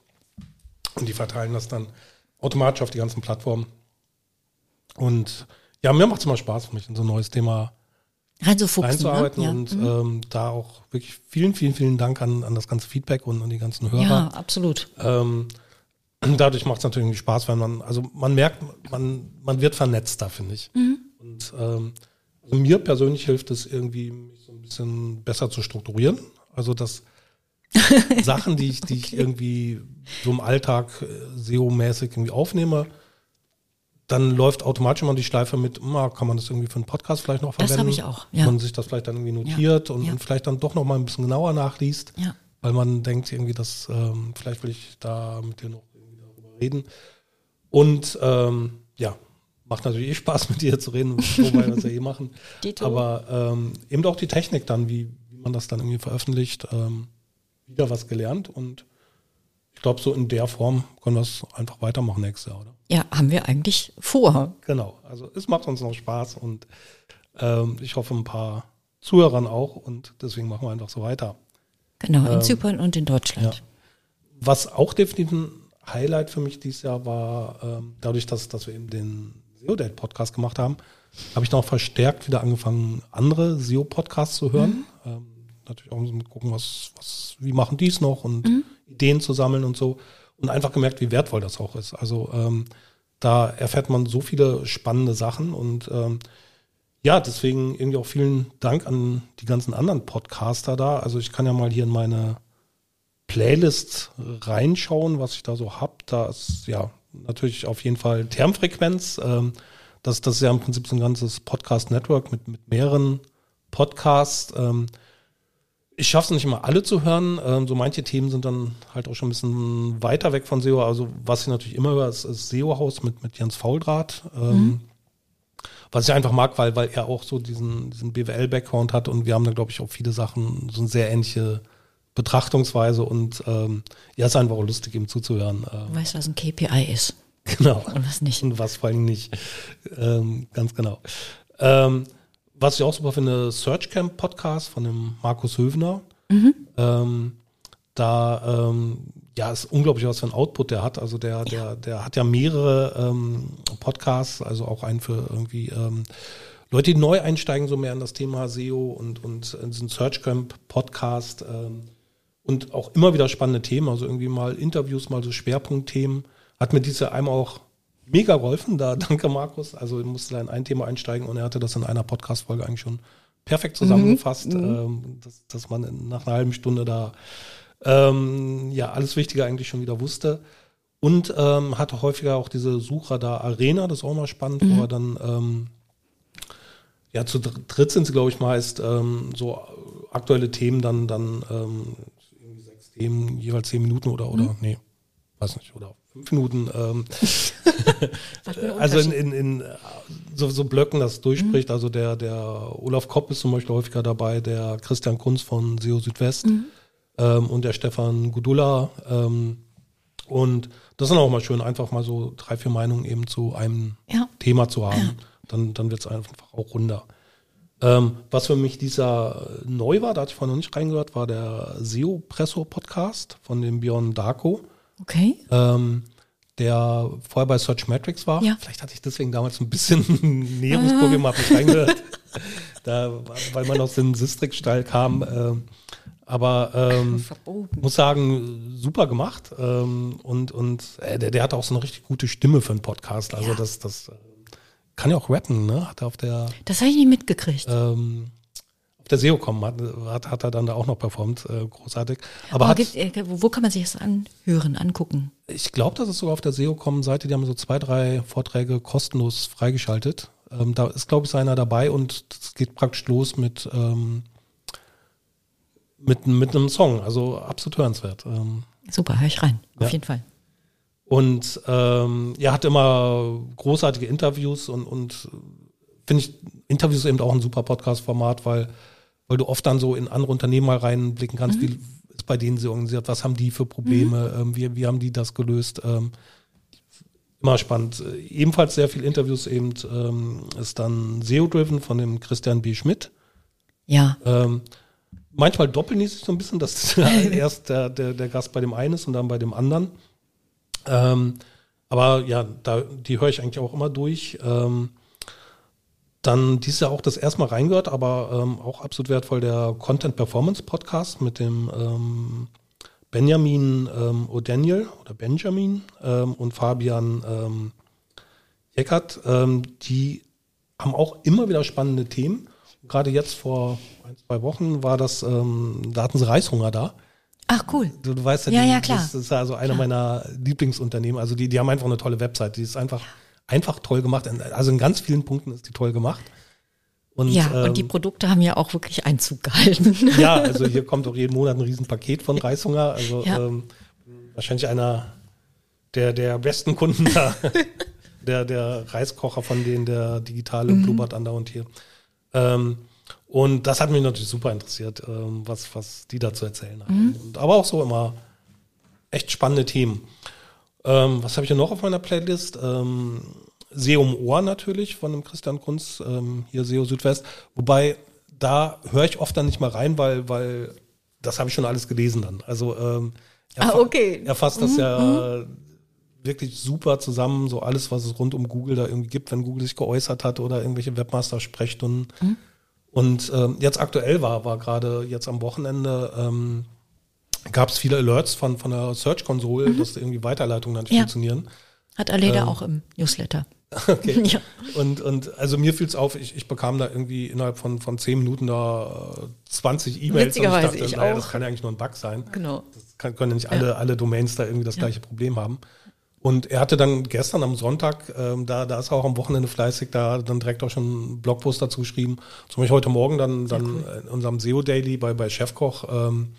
Und die verteilen das dann automatisch auf die ganzen Plattformen. Und ja, mir macht es immer Spaß, mich in so ein neues Thema reinzufuchsen. einzuarbeiten ne? ja. und Mhm. ähm, da auch wirklich vielen, vielen, vielen Dank an, an das ganze Feedback und an die ganzen Hörer. ja, absolut. Ähm, dadurch macht es natürlich Spaß, wenn man, also man merkt, man, man wird vernetzter, finde ich. Mhm. Und ähm, also mir persönlich hilft es irgendwie, mich so ein bisschen besser zu strukturieren. Also dass Sachen, die ich, die ich irgendwie so im Alltag äh, SEO-mäßig irgendwie aufnehme, dann läuft automatisch immer die Schleife mit, immer kann man das irgendwie für einen Podcast vielleicht noch Das verwenden. habe ich auch, ja. Man sich das vielleicht dann irgendwie notiert und, ja. und vielleicht dann doch noch mal ein bisschen genauer nachliest, Ja. weil man denkt irgendwie, dass ähm, vielleicht will ich da mit dir noch irgendwie darüber reden. Und ähm, ja, macht natürlich eh Spaß mit dir zu reden, wobei wir es ja eh machen. Dito. Aber ähm, eben auch die Technik dann, wie, wie man das dann irgendwie veröffentlicht, ähm, wieder was gelernt und ich glaube, so in der Form können wir es einfach weitermachen nächstes Jahr, oder? Ja, haben wir eigentlich vor. Genau, also es macht uns noch Spaß und ähm, ich hoffe ein paar Zuhörern auch und deswegen machen wir einfach so weiter. Genau, in Ähm, Zypern und in Deutschland. Was auch definitiv ein Highlight für mich dieses Jahr war, ähm, dadurch, dass, dass wir eben den SEO-Date-Podcast gemacht haben, habe ich noch verstärkt wieder angefangen, andere SEO-Podcasts zu hören. Ähm, natürlich auch gucken, was, was, wie machen die es noch und Ideen zu sammeln und so. Und einfach gemerkt, wie wertvoll das auch ist. Also ähm, da erfährt man so viele spannende Sachen und ähm, ja, deswegen irgendwie auch vielen Dank an die ganzen anderen Podcaster da. Also ich kann ja mal hier in meine Playlist reinschauen, was ich da so hab. Da ist ja natürlich auf jeden Fall Termfrequenz. Ähm, das, das ist ja im Prinzip so ein ganzes Podcast-Network mit, mit mehreren Podcasts. Ähm, ich schaffe es nicht immer alle zu hören. Ähm, so manche Themen sind dann halt auch schon ein bisschen weiter weg von SEO. Also was ich natürlich immer höre, ist, ist SEO-Haus mit, mit Jens Fauldraht. Ähm, Was ich einfach mag, weil, weil er auch so diesen, diesen BWL-Background hat und wir haben da, glaube ich, auch viele Sachen, so eine sehr ähnliche Betrachtungsweise und ähm, ja, es ist einfach auch lustig, ihm zuzuhören. Ähm, Du weißt, was ein KPI ist genau. und was nicht. Und was vor allem nicht. Ähm, ganz genau. Was ich auch super finde, Search Camp Podcast von dem Markus Höfner. Ähm, da ähm, ja ist unglaublich, was für ein Output der hat. Also der, der, der hat ja mehrere ähm, Podcasts, also auch einen für irgendwie ähm, Leute, die neu einsteigen, so mehr in das Thema SEO und, und in diesen Search Camp Podcast. Ähm, und auch immer wieder spannende Themen, also irgendwie mal Interviews, mal so Schwerpunktthemen. Hat mir diese einmal auch mega geholfen, da danke Markus. Also ich musste da in ein Thema einsteigen und er hatte das in einer Podcast-Folge eigentlich schon perfekt zusammengefasst, ähm, dass, dass man nach einer halben Stunde da ähm, ja alles Wichtige eigentlich schon wieder wusste. Und ähm, hatte häufiger auch diese Suchradar Arena, das ist auch mal spannend, wo er dann ähm, ja, zu dr- dritt sind sie, glaube ich, meist ähm, so aktuelle Themen dann, dann ähm, irgendwie sechs Themen, jeweils zehn Minuten oder, oder, nee, weiß nicht, oder fünf Minuten. Ähm, also in, in, in äh, so, so Blöcken das durchspricht. Also der, der Olaf Kopp ist zum Beispiel häufiger dabei, der Christian Kunz von SEO Südwest ähm, und der Stefan Gudula. Ähm, und das ist auch mal schön, einfach mal so drei, vier Meinungen eben zu einem Ja. Thema zu haben. Dann, dann wird es einfach auch runder. Ähm, was für mich dieser neu war, da hatte ich vorhin noch nicht reingehört, war der SEO Presso Podcast von dem Björn Darko, Okay. ähm, der vorher bei Search Metrics war. Ja. Vielleicht hatte ich deswegen damals ein bisschen Näherungsproblem, habe nicht reingehört, da, weil man aus dem Sistrix-Stall kam. Ähm, aber ähm, muss sagen, super gemacht. Ähm, und und äh, der, der hat auch so eine richtig gute Stimme für einen Podcast. Also Ja. das, das äh, kann ja auch rappen, ne? Hat er auf der Das habe ich nicht mitgekriegt. ähm, auf der SEO-Com hat, hat, hat er dann da auch noch performt, äh, großartig. Aber Aber hat, gibt, äh, wo kann man sich das anhören, angucken? ich glaube, das ist sogar auf der SEO-Com-Seite, die haben so zwei, drei Vorträge kostenlos freigeschaltet. Ähm, da ist, glaube ich, einer dabei und es geht praktisch los mit, ähm, mit, mit einem Song. Also absolut hörenswert. Ähm, Super, höre ich rein. Auf Ja. jeden Fall. Und ähm, er hat immer großartige Interviews und, und finde ich Interviews eben auch ein super Podcast-Format, weil, weil du oft dann so in andere Unternehmen mal reinblicken kannst, wie ist bei denen sie organisiert, was haben die für Probleme, ähm, wie, wie haben die das gelöst. Ähm, immer spannend. Äh, Ebenfalls sehr viele Interviews eben ähm, ist dann SEO-Driven von dem Christian B. Schmidt. Ja. Ähm, manchmal doppeln die sich so ein bisschen, dass erst der, der, der Gast bei dem einen ist und dann bei dem anderen. Ähm, aber ja, da, die höre ich eigentlich auch immer durch. Dann dieses Jahr auch das erste Mal reingehört, aber ähm, auch absolut wertvoll der Content Performance Podcast mit dem ähm, Benjamin ähm, O'Daniel oder Benjamin ähm, und Fabian ähm, Jeckert. Ähm, die haben auch immer wieder spannende Themen. Gerade jetzt vor ein, zwei Wochen war das, ähm, da hatten sie Reishunger da. Ach, cool. Du, du weißt ja, Ja, die, ja, klar. das ist also einer meiner Lieblingsunternehmen. Also die, die haben einfach eine tolle Website. Die ist einfach, einfach toll gemacht. Also in ganz vielen Punkten ist die toll gemacht. Und, ja, und die ähm, Produkte haben ja auch wirklich Einzug gehalten. ja, also hier kommt auch jeden Monat ein Riesenpaket von Reishunger. Also Ja. ähm, wahrscheinlich einer der, der besten Kunden da. der, der Reiskocher von denen, der digitale Mhm. blubbert andauernd hier. Ähm, und das hat mich natürlich super interessiert, ähm, was, was die da zu erzählen haben. Mhm. Aber auch so immer echt spannende Themen. Ähm, was habe ich hier noch auf meiner Playlist? Ähm, SEO um Ohr natürlich von dem Christian Kunz, ähm, hier SEO Südwest. Wobei, da höre ich oft dann nicht mal rein, weil, weil das habe ich schon alles gelesen dann. Also ähm, er, Ah, okay. er fasst das ja wirklich super zusammen, so alles, was es rund um Google da irgendwie gibt, wenn Google sich geäußert hat oder irgendwelche Webmaster-Sprechstunden. Und ähm, jetzt aktuell war, war gerade jetzt am Wochenende, ähm, gab es viele Alerts von, von der Search-Konsole, dass irgendwie Weiterleitungen dann nicht Ja. funktionieren. Hat Aleda Ähm. auch im Newsletter. Okay. Ja. Und, und also mir fiel es auf, ich, ich bekam da irgendwie innerhalb von, von zehn Minuten da äh, 20 E-Mails. Witzigerweise, und ich ich dachte, naja, auch. das kann ja eigentlich nur ein Bug sein. Genau. Das kann, können ja nicht alle, alle Domains da irgendwie das gleiche Problem haben. Und er hatte dann gestern am Sonntag, ähm, da, da ist er auch am Wochenende fleißig, da dann direkt auch schon einen Blogpost dazu geschrieben. Zum Beispiel heute Morgen dann, dann in unserem SEO Daily bei, bei Chefkoch, ähm,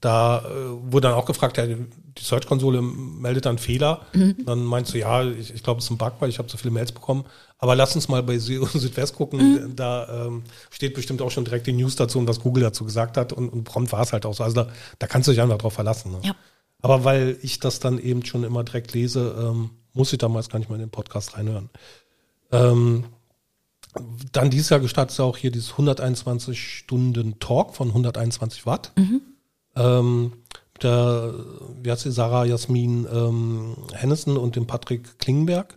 da äh, wurde dann auch gefragt, ja, die Search-Konsole meldet dann Fehler. Dann meinst du, ja, ich, ich glaube, es ist ein Bug, weil ich habe so viele Mails bekommen. Aber lass uns mal bei Südwest gucken. Da ähm, steht bestimmt auch schon direkt die News dazu und was Google dazu gesagt hat. Und, und prompt war es halt auch so. Also da, da kannst du dich einfach drauf verlassen. Ne? Ja. Aber weil ich das dann eben schon immer direkt lese, ähm, muss ich damals gar nicht mal in den Podcast reinhören. Ähm, dann dieses Jahr gestartet ist auch hier dieses 121 Stunden Talk von 121 Watt. Ähm, mit der, wie heißt sie, Sarah Jasmin ähm, Hennissen und dem Patrick Klingenberg.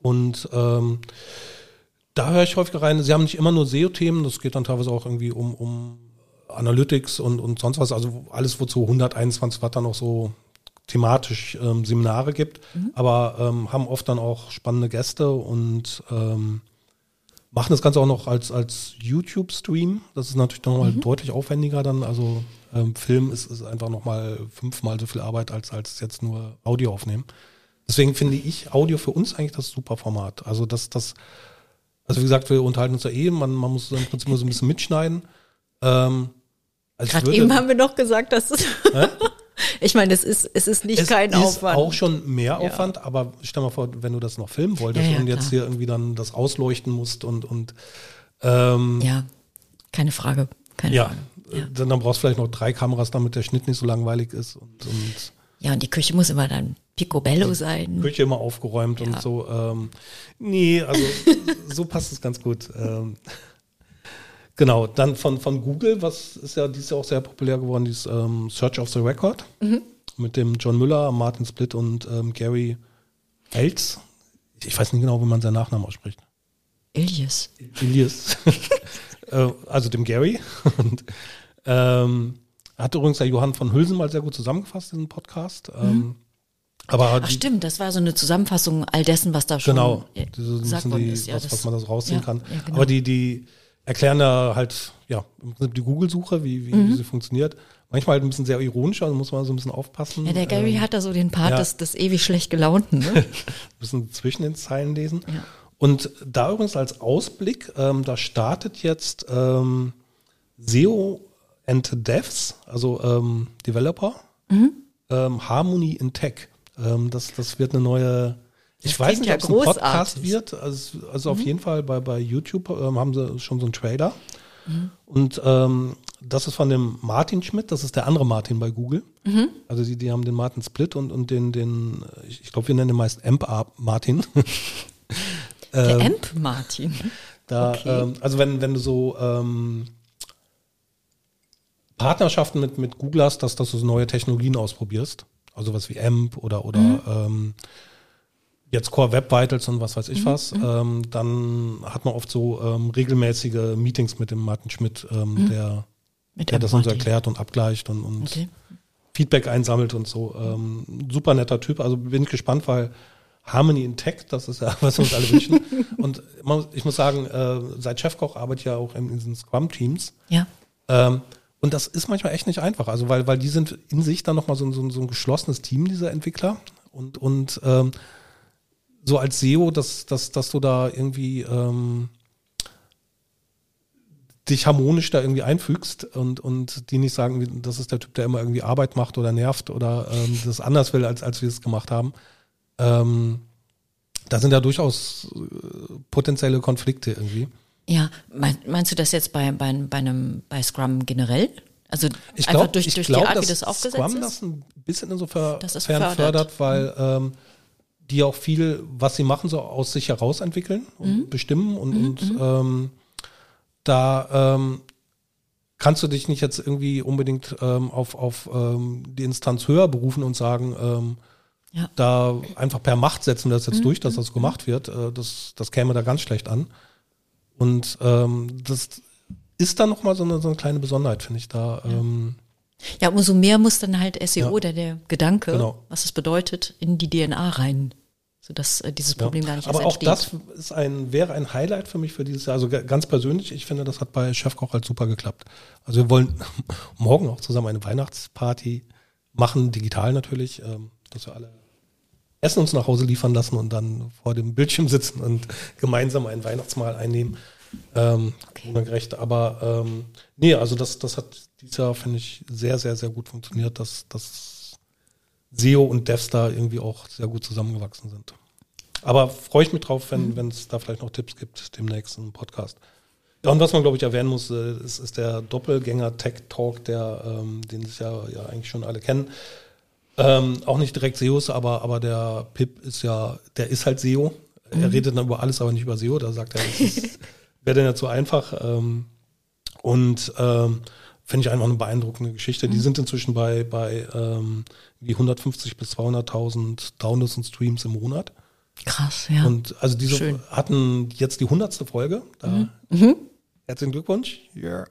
Und ähm, da höre ich häufiger rein. Sie haben nicht immer nur SEO-Themen, das geht dann teilweise auch irgendwie um, um Analytics und, und sonst was. Also alles, wozu 121 Watt dann auch so thematisch ähm, Seminare gibt, aber ähm, haben oft dann auch spannende Gäste und ähm, machen das Ganze auch noch als, als YouTube-Stream. Das ist natürlich nochmal deutlich aufwendiger dann. Also ähm, Film ist, ist einfach nochmal fünfmal so viel Arbeit als, als jetzt nur Audio aufnehmen. Deswegen finde ich Audio für uns eigentlich das super Format. Also das, das, also wie gesagt, wir unterhalten uns ja eh, man, man muss im Prinzip nur so ein bisschen mitschneiden. Ähm, also Gerade eben haben wir noch gesagt, dass es. Ich meine, es ist, es ist nicht es kein ist Aufwand. auch schon mehr Aufwand, aber stell mal vor, wenn du das noch filmen wolltest Ja, ja, und jetzt klar. hier irgendwie dann das ausleuchten musst und, und ähm, ja, keine Frage. Keine ja, Frage. Ja. Dann, dann brauchst du vielleicht noch drei Kameras, damit der Schnitt nicht so langweilig ist und, und ja, und die Küche muss immer dann picobello sein. Küche immer aufgeräumt und Ja. so. Ähm, nee, also so passt es ganz gut. Ähm, genau, dann von, von Google, was ist ja dieses Jahr auch sehr populär geworden, dieses ähm, Search of the Record mit dem John Müller, Martin Splitt und ähm, Gary Eltz. Ich weiß nicht genau, wie man seinen Nachnamen ausspricht. Ilias. Elias. äh, also dem Gary. Und, ähm, hat übrigens der Johann von Hülsen mal sehr gut zusammengefasst, diesen Podcast. Ähm, aber Ach stimmt, das war so eine Zusammenfassung all dessen, was da schon Genau, äh, gesagt bisschen worden die, ist. Ja, was, das- was man da rausziehen ja, kann. ja, genau. Aber die, die erklären da halt, ja, die Google-Suche, wie, wie, Mhm. wie sie funktioniert. Manchmal halt ein bisschen sehr ironisch, also muss man so ein bisschen aufpassen. Ja, der Gary ähm, hat da so den Part ja. des, des ewig schlecht gelaunten. Ne? ein bisschen zwischen den Zeilen lesen. Ja. Und da übrigens als Ausblick, ähm, da startet jetzt ähm, SEO and Devs, also ähm, Developer, Mhm. ähm, Harmony in Tech. Ähm, das, das wird eine neue, ich Das weiß nicht, ja ob es ein Podcast. Mhm. wird. Also, also auf jeden Fall bei, bei YouTube ähm, haben sie schon so einen Trailer. Mhm. Und ähm, das ist von dem Martin Schmidt, das ist der andere Martin bei Google. Mhm. Also die, die haben den Martin Split und, und den, den ich, glaube, wir nennen den meist Amp Martin. Der Amp Martin. Da, Okay. ähm, also wenn, wenn du so ähm, Partnerschaften mit, mit Google hast, dass, dass du so neue Technologien ausprobierst, also was wie AMP oder, oder Mhm. Jetzt Core Web Vitals und was Mhm. weiß ich was, ähm, dann hat man oft so ähm, regelmäßige Meetings mit dem Martin Schmidt, ähm, der, Mhm. Mit der das uns erklärt und abgleicht und, und Okay. Feedback einsammelt und so. Ähm, super netter Typ. Also bin ich gespannt, weil Harmony in Tech, das ist ja, was wir uns alle wünschen. Und ich muss sagen, äh, seit Chefkoch arbeite ich ja auch in, in diesen Scrum-Teams. Ja. Ähm, und das ist manchmal echt nicht einfach. Also weil, weil die sind in sich dann nochmal so, ein- so, so ein geschlossenes Team, diese Entwickler. Und, und ähm, so als SEO, dass, dass, dass du da irgendwie ähm, dich harmonisch da irgendwie einfügst und, und die nicht sagen, das ist der Typ, der immer irgendwie Arbeit macht oder nervt oder ähm, das anders will, als, als wir es gemacht haben. ähm, da sind ja durchaus äh, potenzielle Konflikte irgendwie. Ja, mein, meinst du das jetzt bei, bei, bei einem bei Scrum generell? Also Ich einfach glaube, durch, ich durch glaub, die Art, wie das aufgesetzt Scrum ist? das ein bisschen insofern fördert, fördert. fördert weil ähm, die auch viel, was sie machen, so aus sich heraus entwickeln und Mhm. bestimmen und, und ähm, da ähm, kannst du dich nicht jetzt irgendwie unbedingt ähm, auf, auf ähm, die Instanz höher berufen und sagen, ähm, Ja. da einfach per Macht setzen wir das jetzt durch, dass das gemacht wird. Äh, das, das käme da ganz schlecht an. Und ähm, das ist dann nochmal so eine, so eine kleine Besonderheit, finde ich da. Ähm, Ja, umso mehr muss dann halt SEO Ja. oder der Gedanke, Genau. was es bedeutet, in die DNA rein, sodass äh, dieses Problem gar nicht Aber auch entsteht. das ist ein, wäre ein Highlight für mich für dieses Jahr. Also ga- ganz persönlich, ich finde, das hat bei Chefkoch halt super geklappt. Also wir wollen morgen auch zusammen eine Weihnachtsparty machen, digital natürlich, ähm, dass wir alle Essen uns nach Hause liefern lassen und dann vor dem Bildschirm sitzen und gemeinsam ein Weihnachtsmahl einnehmen. Ähm, Okay. Ungerecht, aber ähm, nee, also das, das hat dieses Jahr, finde ich, sehr, sehr, sehr gut funktioniert, dass, dass SEO und Devs da irgendwie auch sehr gut zusammengewachsen sind. Aber freue ich mich drauf, wenn wenn es da vielleicht noch Tipps gibt demnächst im Podcast. Ja, und was man, glaube ich, erwähnen muss, äh, ist, ist der Doppelgänger Tech Talk, der, ähm, den sich ja, ja eigentlich schon alle kennen. Ähm, auch nicht direkt SEOs, aber, aber der Pip ist ja, der ist halt SEO. Er redet dann über alles, aber nicht über SEO. Da sagt er, das ist- wäre dann ja zu einfach. Ähm, und ähm, finde ich einfach eine beeindruckende Geschichte. Die sind inzwischen bei, bei ähm, wie 150 bis 200.000 Downloads und Streams im Monat. Krass, ja. Und also diese Schön. hatten jetzt die hundertste Folge. Da Herzlichen Glückwunsch. Ja.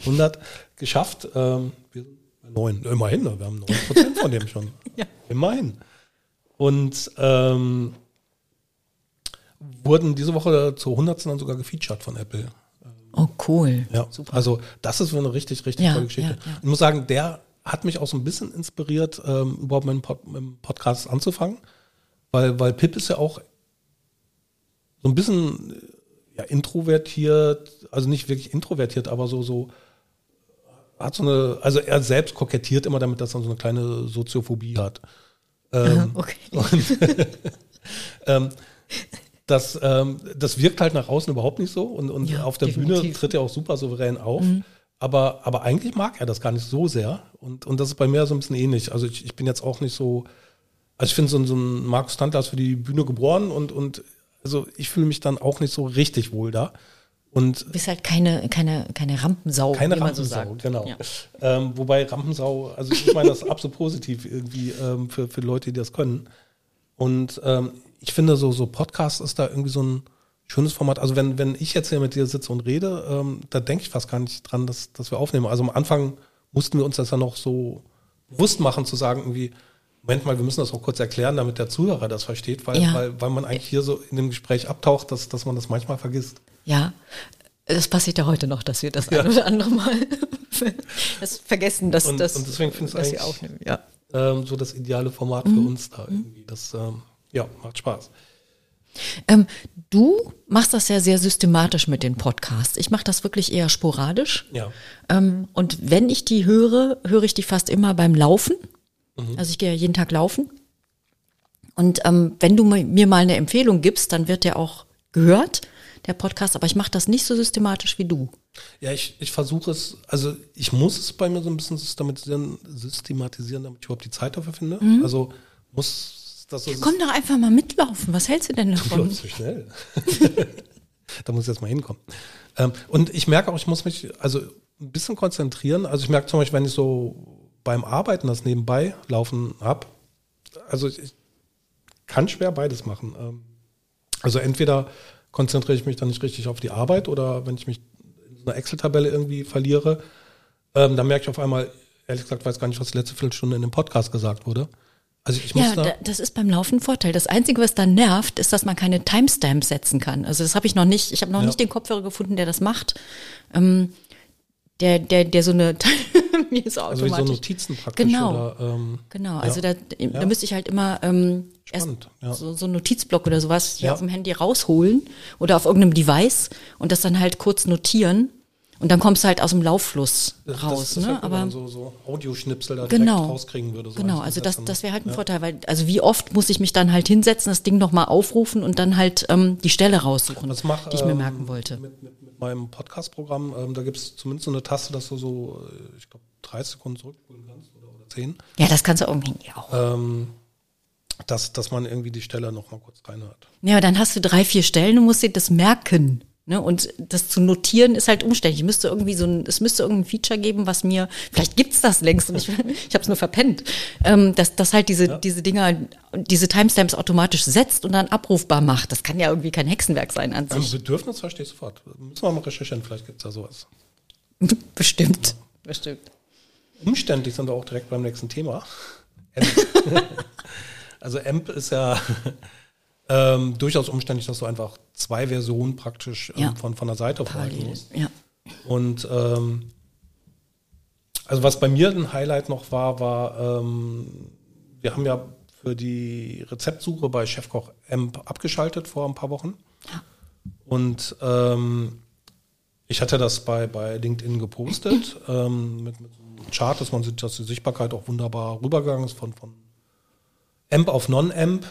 100 geschafft. Ähm, wir sind bei neun. Immerhin, ne? wir haben 9 Prozent von dem schon. Ja. Immerhin. Und ähm, wurden diese Woche zur 100. dann sogar gefeatured von Apple. Oh, cool. Ja, also das ist so eine richtig, richtig Ja, tolle Geschichte. ja, ja. Ich muss sagen, der hat mich auch so ein bisschen inspiriert, ähm, überhaupt mit dem, Pod mit dem Podcast anzufangen, weil, weil Pip ist ja auch so ein bisschen äh, ja, introvertiert, also nicht wirklich introvertiert, aber so, so hat so eine, also er selbst kokettiert immer damit, dass er so eine kleine Soziophobie hat. Ähm, okay. ähm, das, ähm, das wirkt halt nach außen überhaupt nicht so und, und Ja, auf der Bühne definitiv. Mhm. tritt er auch super souverän auf. Aber, aber eigentlich mag er das gar nicht so sehr. Und, und das ist bei mir so ein bisschen ähnlich. Also ich, ich bin jetzt auch nicht so, also ich finde so, ein- so ein Markus Tantler ist für die Bühne geboren und, und also ich fühle mich dann auch nicht so richtig wohl da. Und Du bist halt keine, keine, keine Rampensau, keine wie man so Rampensau, sagt. genau. Ja. Ähm, wobei Rampensau, also ich meine das absolut positiv irgendwie ähm, für, für Leute, die das können. Und ähm, ich finde, so, so Podcast ist da irgendwie so ein schönes Format. Also wenn, wenn ich jetzt hier mit dir sitze und rede, ähm, da denke ich fast gar nicht dran, dass, dass wir aufnehmen. Also am Anfang mussten wir uns das ja noch so bewusst machen, zu sagen, irgendwie, Moment mal, wir müssen das auch kurz erklären, damit der Zuhörer das versteht, weil, Ja. weil, weil man eigentlich hier so in dem Gespräch abtaucht, dass, dass man das manchmal vergisst. Ja, das passiert ja heute noch, dass wir das Ja. ein oder andere Mal das vergessen, dass Und- das und deswegen finde ich es dass wir eigentlich- aufnehmen. Ja. ähm, so das ideale Format Mhm. für uns da irgendwie. Das ähm, ja, macht Spaß. Ähm, du machst das ja sehr systematisch mit den Podcasts. Ich mache das wirklich eher sporadisch. Ja. Ähm, und wenn ich die höre, höre ich die fast immer beim Laufen. Mhm. Also ich gehe ja jeden Tag laufen. Und ähm, wenn du mi- mir mal eine Empfehlung gibst, dann wird der auch gehört, der Podcast. Aber ich mache das nicht so systematisch wie du. Ja, ich, ich versuche es, also ich muss es bei mir so ein bisschen systematisieren, systematisieren, damit ich überhaupt die Zeit dafür finde. Also muss das so Komm doch einfach mal mitlaufen. Was hältst du denn Du davon? läufst so schnell. da muss ich jetzt mal hinkommen. Ähm, und ich merke auch, ich muss mich also ein bisschen konzentrieren. Also ich merke zum Beispiel, wenn ich so beim Arbeiten das nebenbei laufen habe, also ich, ich kann schwer beides machen. Ähm, also entweder konzentriere ich mich dann nicht richtig auf die Arbeit oder wenn ich mich in so einer Excel-Tabelle irgendwie verliere, ähm, dann merke ich auf einmal, ehrlich gesagt, weiß gar nicht, was die letzte Viertelstunde in dem Podcast gesagt wurde. Also ich muss Ja, da, da, das ist beim Laufen ein Vorteil. Das Einzige, was dann nervt, ist, dass man keine Timestamps setzen kann. Also das habe ich noch nicht. Ich habe noch Ja. nicht den Kopfhörer gefunden, der das macht. Ähm, der, der, der so eine mir ist also wie so automatisch. Notizen praktisch Genau. oder ähm, Genau, also da, da Ja. müsste ich halt immer ähm, erst ja. so, so einen Notizblock oder sowas hier Ja. auf dem Handy rausholen oder auf irgendeinem Device und das dann halt kurz notieren. Und dann kommst du halt aus dem Lauffluss Das- raus. das, das ne? wenn man Aber so, so Audioschnipsel da Genau. direkt rauskriegen würde. So genau, also das, das wäre halt ein Ja. Vorteil, weil also wie oft muss ich mich dann halt hinsetzen, das Ding nochmal aufrufen und dann halt ähm, die Stelle raussuchen, Das mach, die ich mir ähm, merken wollte. Mit, mit, mit meinem Podcast-Programm, ähm, da gibt es zumindest so eine Taste, dass du so, äh, ich glaube, 30 Sekunden zurückspulen kannst oder, oder 10. Ja, das kannst du irgendwie auch. Ähm, dass, dass man irgendwie die Stelle noch mal kurz reinhört. Ja, aber dann hast du drei, vier Stellen und musst dir das merken. Ne? Und das zu notieren ist halt umständlich. Ich müsste irgendwie so ein, es müsste irgendein Feature geben, was mir, vielleicht gibt's das längst und ich, ich habe es nur verpennt, ähm, dass, dass halt diese, diese Dinger, diese Timestamps automatisch setzt und dann abrufbar macht. Das kann ja irgendwie kein Hexenwerk sein an Also sich. Bedürfnis verstehe ich sofort. Müssen wir mal recherchieren, vielleicht gibt es da sowas. Bestimmt. Bestimmt. Umständlich sind wir auch direkt beim nächsten Thema. AMP. also AMP ist ja ähm, durchaus umständlich, dass du einfach zwei Versionen praktisch ähm, Ja. von, von der Seite verwalten Parallel. musst. Ja. Und ähm, also was bei mir ein Highlight noch war, war, ähm, wir haben ja für die Rezeptsuche bei Chefkoch AMP abgeschaltet vor ein paar Wochen. Und ähm, ich hatte das bei, bei LinkedIn gepostet, ähm, mit, mit einem Chart, dass man sieht, dass die Sichtbarkeit auch wunderbar rübergegangen ist von, von AMP auf Non-AMP.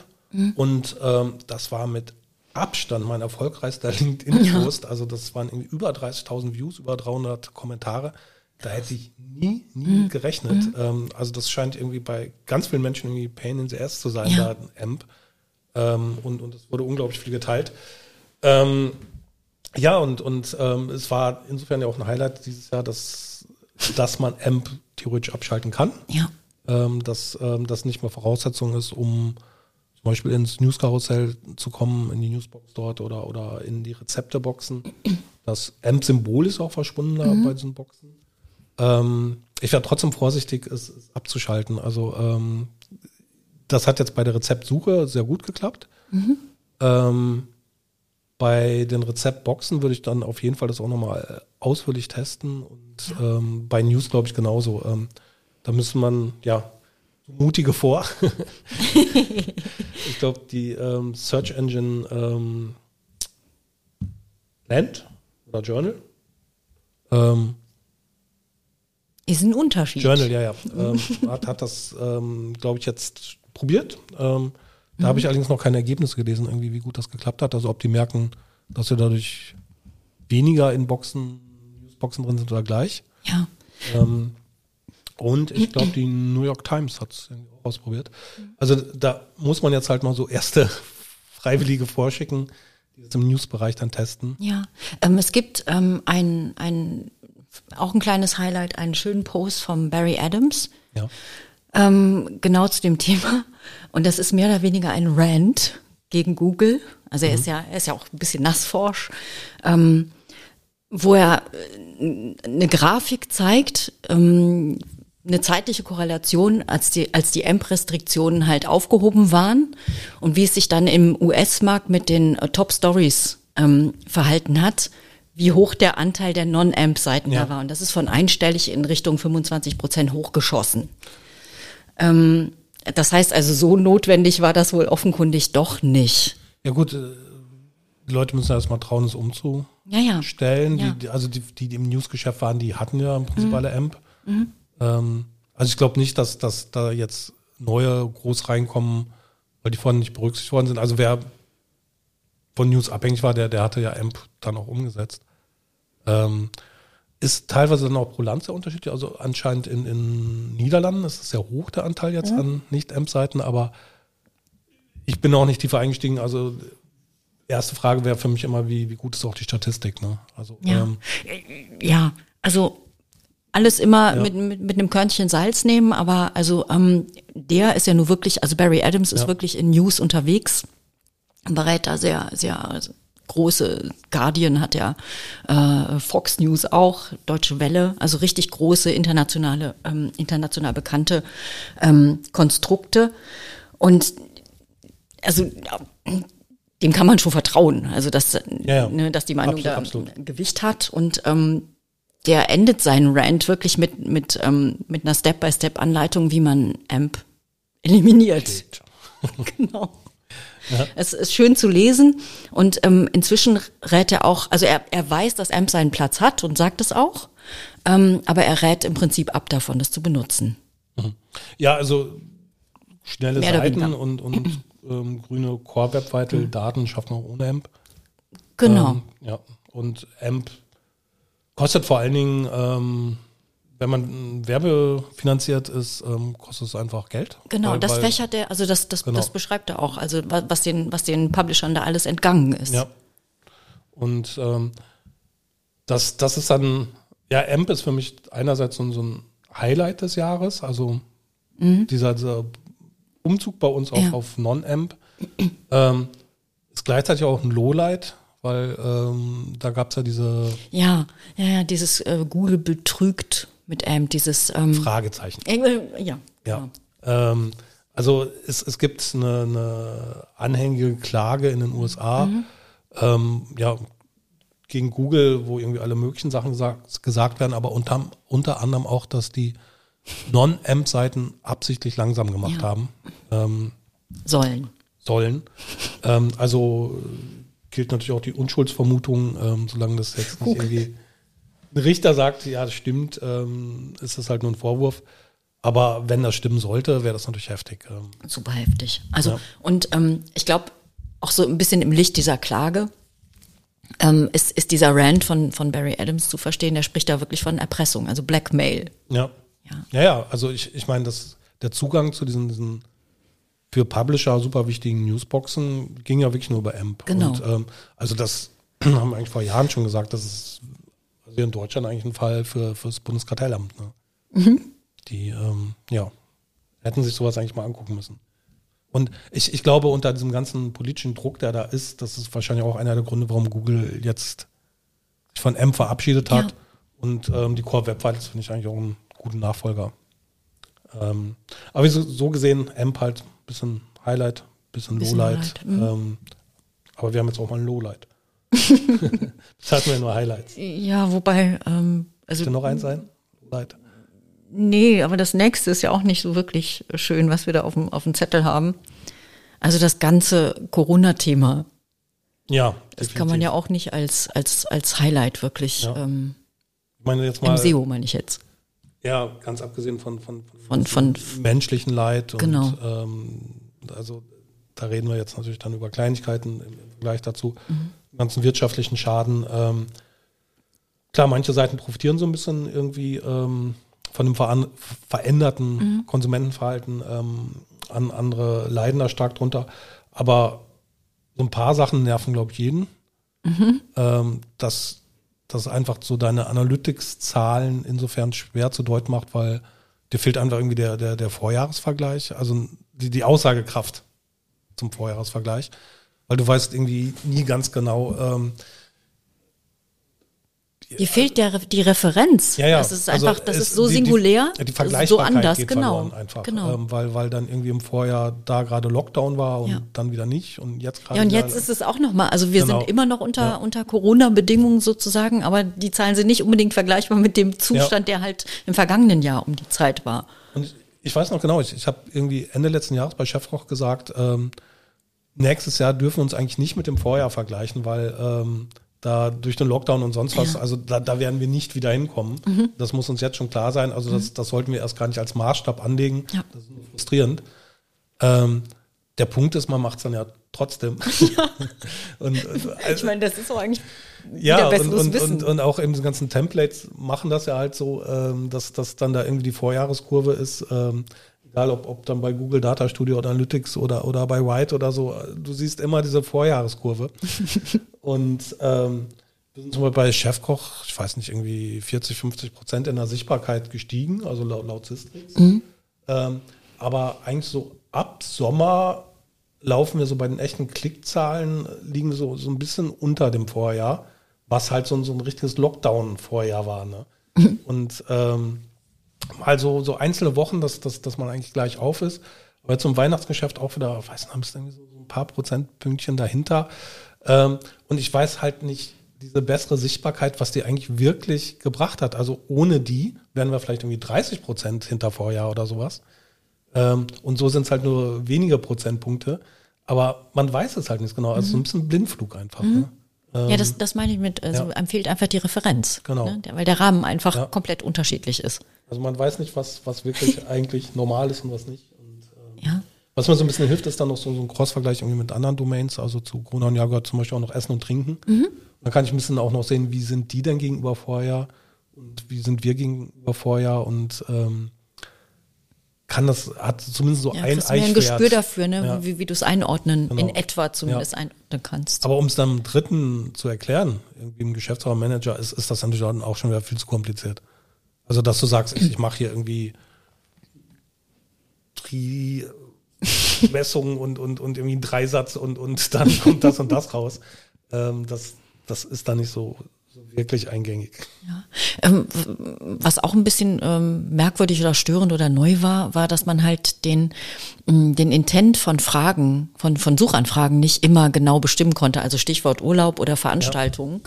Und ähm, das war mit Abstand mein erfolgreichster LinkedIn-Post. Also das waren irgendwie über 30.000 Views, über 300 Kommentare. Da hätte ich nie, nie mit gerechnet. Ähm, also das scheint irgendwie bei ganz vielen Menschen irgendwie Pain in the Ass zu sein, Ja. da ein AMP. Ähm, und, und es wurde unglaublich viel geteilt. Ähm, ja, und, und ähm, es war insofern ja auch ein Highlight dieses Jahr, dass, dass man AMP theoretisch abschalten kann. Ja. Ähm, dass ähm, das nicht mehr Voraussetzung ist, um zum Beispiel ins Newskarussell zu kommen, in die Newsbox dort oder, oder in die Rezepteboxen. Das AMP-Symbol ist auch verschwunden da bei diesen Boxen. Ähm, ich wäre trotzdem vorsichtig, es, es abzuschalten. Also ähm, das hat jetzt bei der Rezeptsuche sehr gut geklappt. Ähm, bei den Rezeptboxen würde ich dann auf jeden Fall das auch nochmal ausführlich testen und ähm, bei News glaube ich genauso. Ähm, da müsste man, ja, mutige vor. ich glaube, die ähm, Search Engine ähm, Land oder Journal. Ähm, Ist ein Unterschied. Journal, ja, ja. Ähm, hat, hat das, ähm, glaube ich, jetzt probiert. Ähm, da habe ich allerdings noch keine Ergebnisse gelesen, irgendwie, wie gut das geklappt hat. Also ob die merken, dass wir dadurch weniger in Boxen, Newsboxen drin sind oder gleich. Ja. Ähm, und ich glaube, die New York Times hat es ausprobiert. Also da muss man jetzt halt mal so erste Freiwillige vorschicken, die das im Newsbereich dann testen. Ja, ähm, es gibt ähm, ein, ein, auch ein kleines Highlight, einen schönen Post von Barry Adams, Ja. ähm, genau zu dem Thema. Und das ist mehr oder weniger ein Rant gegen Google. Also er ist ja, er ist ja auch ein bisschen nassforsch, ähm, wo er äh, eine Grafik zeigt, ähm, eine zeitliche Korrelation, als die, als die AMP-Restriktionen halt aufgehoben waren und wie es sich dann im US-Markt mit den äh, Top Stories ähm, verhalten hat, wie hoch der Anteil der Non-AMP-Seiten Ja. da war. Und das ist von einstellig in Richtung 25 Prozent hochgeschossen. Ähm, das heißt also, so notwendig war das wohl offenkundig doch nicht. Ja gut, äh, die Leute müssen erst mal trauen, es umzustellen. Ja, ja. Die, also die, die, die im Newsgeschäft waren, die hatten ja im Prinzip alle AMP. Ähm, also ich glaube nicht, dass, dass da jetzt neue groß reinkommen, weil die vorhin nicht berücksichtigt worden sind. Also wer von News abhängig war, der, der hatte ja AMP dann auch umgesetzt. Ähm, ist teilweise dann auch pro Land sehr unterschiedlich. Also anscheinend in, in Niederlanden ist es sehr hoch, der Anteil jetzt an Nicht-AMP-Seiten, aber ich bin auch nicht tiefer eingestiegen. Also erste Frage wäre für mich immer, wie, wie gut ist auch die Statistik? Ne? Also Ja. ähm, Ja, also alles immer Ja. mit, mit, mit einem Körnchen Salz nehmen, aber also ähm, der ist ja nur wirklich, also Barry Adams ist Ja. wirklich in News unterwegs, berät da sehr, sehr also große, Guardian hat ja, äh, Fox News auch, Deutsche Welle, also richtig große internationale, ähm, international bekannte ähm, Konstrukte und also ja, dem kann man schon vertrauen, also dass, ja. Ne, dass die Meinung Absolut, da absolut. Gewicht hat und ähm, der endet seinen Rant wirklich mit mit ähm, mit einer Step-by-Step-Anleitung, wie man AMP eliminiert. Genau. Es ist schön zu lesen und ähm, inzwischen rät er auch, also er, er weiß, dass AMP seinen Platz hat und sagt es auch, ähm, aber er rät im Prinzip ab davon, das zu benutzen. Ja, also schnelle Mehr Seiten und, und ähm, grüne Core-Webseite, Daten schaffen auch ohne AMP. Genau. Ähm, ja, und AMP kostet vor allen Dingen, ähm, wenn man werbefinanziert ist, ähm, kostet es einfach Geld. Genau, Weil- das weil- fächert er, also das, das, Genau. das beschreibt er auch, also wa- was den, was den Publishern da alles entgangen ist. Ja. Und ähm, das, das ist dann, ja, AMP ist für mich einerseits so, ein- Highlight des Jahres, also dieser, dieser Umzug bei uns auch Ja. auf Non-AMP ähm, ist gleichzeitig auch ein Lowlight, weil ähm, da gab es ja diese Ja, ja, ja, dieses äh, Google betrügt mit AMP, dieses ähm, Fragezeichen. äh, ja, Ja. Ähm, also es, es gibt eine, eine anhängige Klage in den USA ähm, ja, gegen Google, wo irgendwie alle möglichen Sachen gesagt, gesagt werden, aber unter, unter anderem auch, dass die Non-AMP-Seiten absichtlich langsam gemacht Ja. haben ähm, sollen. sollen. ähm, also gilt natürlich auch die Unschuldsvermutung, ähm, solange das jetzt nicht irgendwie ein Richter sagt, ja, das stimmt, ähm, ist das halt nur ein Vorwurf. Aber wenn das stimmen sollte, wäre das natürlich heftig. Ähm, Super heftig. Also, Ja. und ähm, ich glaube, auch so ein bisschen im Licht dieser Klage ähm, ist, ist dieser Rant von, von Barry Adams zu verstehen, der spricht da wirklich von Erpressung, also Blackmail. ja. Ja. Ja, ja, also ich, ich meine, das, der Zugang zu diesen, diesen für Publisher super wichtigen Newsboxen ging ja wirklich nur über AMP. Genau. Und, ähm, also das haben wir eigentlich vor Jahren schon gesagt, das ist also hier in Deutschland eigentlich ein Fall für, für das Bundeskartellamt. Ne? Mhm. Die, ähm, ja, hätten sich sowas eigentlich mal angucken müssen. Und ich, ich glaube, unter diesem ganzen politischen Druck, der da ist, das ist wahrscheinlich auch einer der Gründe, warum Google jetzt sich von AMP verabschiedet hat. Ja. Und ähm, die Core Web Vitals finde ich eigentlich auch einen guten Nachfolger. Ähm, aber so, so gesehen, AMP halt bisschen Highlight, bisschen Bisschen Lowlight. Mhm. Ähm, aber wir haben jetzt auch mal ein Lowlight. das hatten wir ja nur Highlights. Ja, wobei, ähm, also Könnte noch eins sein? Lowlight. Nee, aber das nächste ist ja auch nicht so wirklich schön, was wir da auf dem, auf dem Zettel haben. Also das ganze Corona-Thema, Ja, das kann man ja auch nicht als, als, als Highlight wirklich Ja. ähm, Ich meine jetzt im mal, SEO, meine ich jetzt. Ja, ganz abgesehen von, von, Von- von- menschlichen Leid. Und, Genau. Ähm, also da reden wir jetzt natürlich dann über Kleinigkeiten im, im Vergleich dazu. Mhm. Ganzen wirtschaftlichen Schaden. Ähm, klar, manche Seiten profitieren so ein bisschen irgendwie ähm, von dem veran veränderten Mhm. Konsumentenverhalten. Ähm, an, andere leiden da stark drunter. Aber so ein paar Sachen nerven, glaube ich, jeden. Mhm. Ähm, dass das einfach so deine Analytics-Zahlen insofern schwer zu deuten macht, weil dir fehlt einfach irgendwie der, der, der Vorjahresvergleich, also die, die Aussagekraft zum Vorjahresvergleich, weil du weißt irgendwie nie ganz genau, ähm, Dir fehlt der, die Referenz. ja, ja. Das ist also einfach, das es- ist so die, singulär, Die, die so Vergleichbarkeit anders, geht genau. einfach, genau. ähm, weil, weil dann irgendwie im Vorjahr da gerade Lockdown war und Ja. dann wieder nicht und jetzt gerade Ja, und jetzt ist es auch nochmal, also wir Genau. sind immer noch unter, Ja. unter Corona-Bedingungen sozusagen, aber die Zahlen sind nicht unbedingt vergleichbar mit dem Zustand, der halt im vergangenen Jahr um die Zeit war. Und ich, ich weiß noch genau, ich, ich habe irgendwie Ende letzten Jahres bei Chefkoch gesagt, ähm, nächstes Jahr dürfen wir uns eigentlich nicht mit dem Vorjahr vergleichen, weil ähm, da durch den Lockdown und sonst was, also da, da werden wir nicht wieder hinkommen. Mhm. Das muss uns jetzt schon klar sein. Also das, das sollten wir erst gar nicht als Maßstab anlegen. Ja. Das ist nur frustrierend. Ähm, der Punkt ist, man macht es dann ja trotzdem. und, äh, Ich meine, das ist doch eigentlich ja, und, und, Wissen. und, und auch eben diese ganzen Templates machen das ja halt so, ähm, dass, dass dann da irgendwie die Vorjahreskurve ist, ähm, egal ob, ob dann bei Google Data Studio oder Analytics oder, oder bei White oder so, du siehst immer diese Vorjahreskurve. und ähm, wir sind zum Beispiel bei Chefkoch, ich weiß nicht, irgendwie 40, 50 Prozent in der Sichtbarkeit gestiegen, also laut, laut Sistrix. Ähm, aber eigentlich so ab Sommer laufen wir so bei den echten Klickzahlen, liegen so, so ein bisschen unter dem Vorjahr, was halt so, ein- so ein richtiges Lockdown-Vorjahr war. Ne? Und ähm, mal so, so einzelne Wochen, dass, dass, dass man eigentlich gleich auf ist. Aber jetzt zum Weihnachtsgeschäft auch wieder, weiß nicht, irgendwie so, ein paar Prozentpünktchen dahinter. Ähm, und ich weiß halt nicht, diese bessere Sichtbarkeit, was die eigentlich wirklich gebracht hat. Also ohne die wären wir vielleicht irgendwie 30 Prozent hinter Vorjahr oder sowas. Ähm, und so sind es halt nur wenige Prozentpunkte. Aber man weiß es halt nicht genau. Also so ein bisschen Blindflug einfach. Ne? ja, das, das meine ich mit, also ja. einem fehlt einfach die Referenz. Genau. Ne? Weil der Rahmen einfach Ja. komplett unterschiedlich ist. Also man weiß nicht, was, was wirklich eigentlich normal ist und was nicht. Und, ähm, Ja. was mir so ein bisschen hilft, ist dann noch so, so ein Cross-Vergleich irgendwie mit anderen Domains. Also zu Corona und Jahr gehört zum Beispiel auch noch Essen und Trinken. Dann kann ich ein bisschen auch noch sehen, wie sind die denn gegenüber Vorjahr und wie sind wir gegenüber Vorjahr und ähm, kann das, hat zumindest so Ja, ein kriegst du ein Eichwert. Gespür dafür, ne? Ja. wie, wie du es einordnen, Genau. in etwa zumindest einordnen kannst. Aber um es dann Dritten zu erklären, irgendwie im Geschäftsführer, Manager, ist, ist das natürlich auch schon wieder viel zu kompliziert. Also, dass du sagst, ich, mache hier irgendwie Tri-Messungen und, und, und irgendwie einen Dreisatz und, und dann kommt das und das raus. Ähm, das, das ist dann nicht so, so wirklich eingängig. Ähm, w- was auch ein bisschen ähm, merkwürdig oder störend oder neu war, war, dass man halt den, mh, den Intent von Fragen, von, von Suchanfragen nicht immer genau bestimmen konnte. Also Stichwort Urlaub oder Veranstaltungen.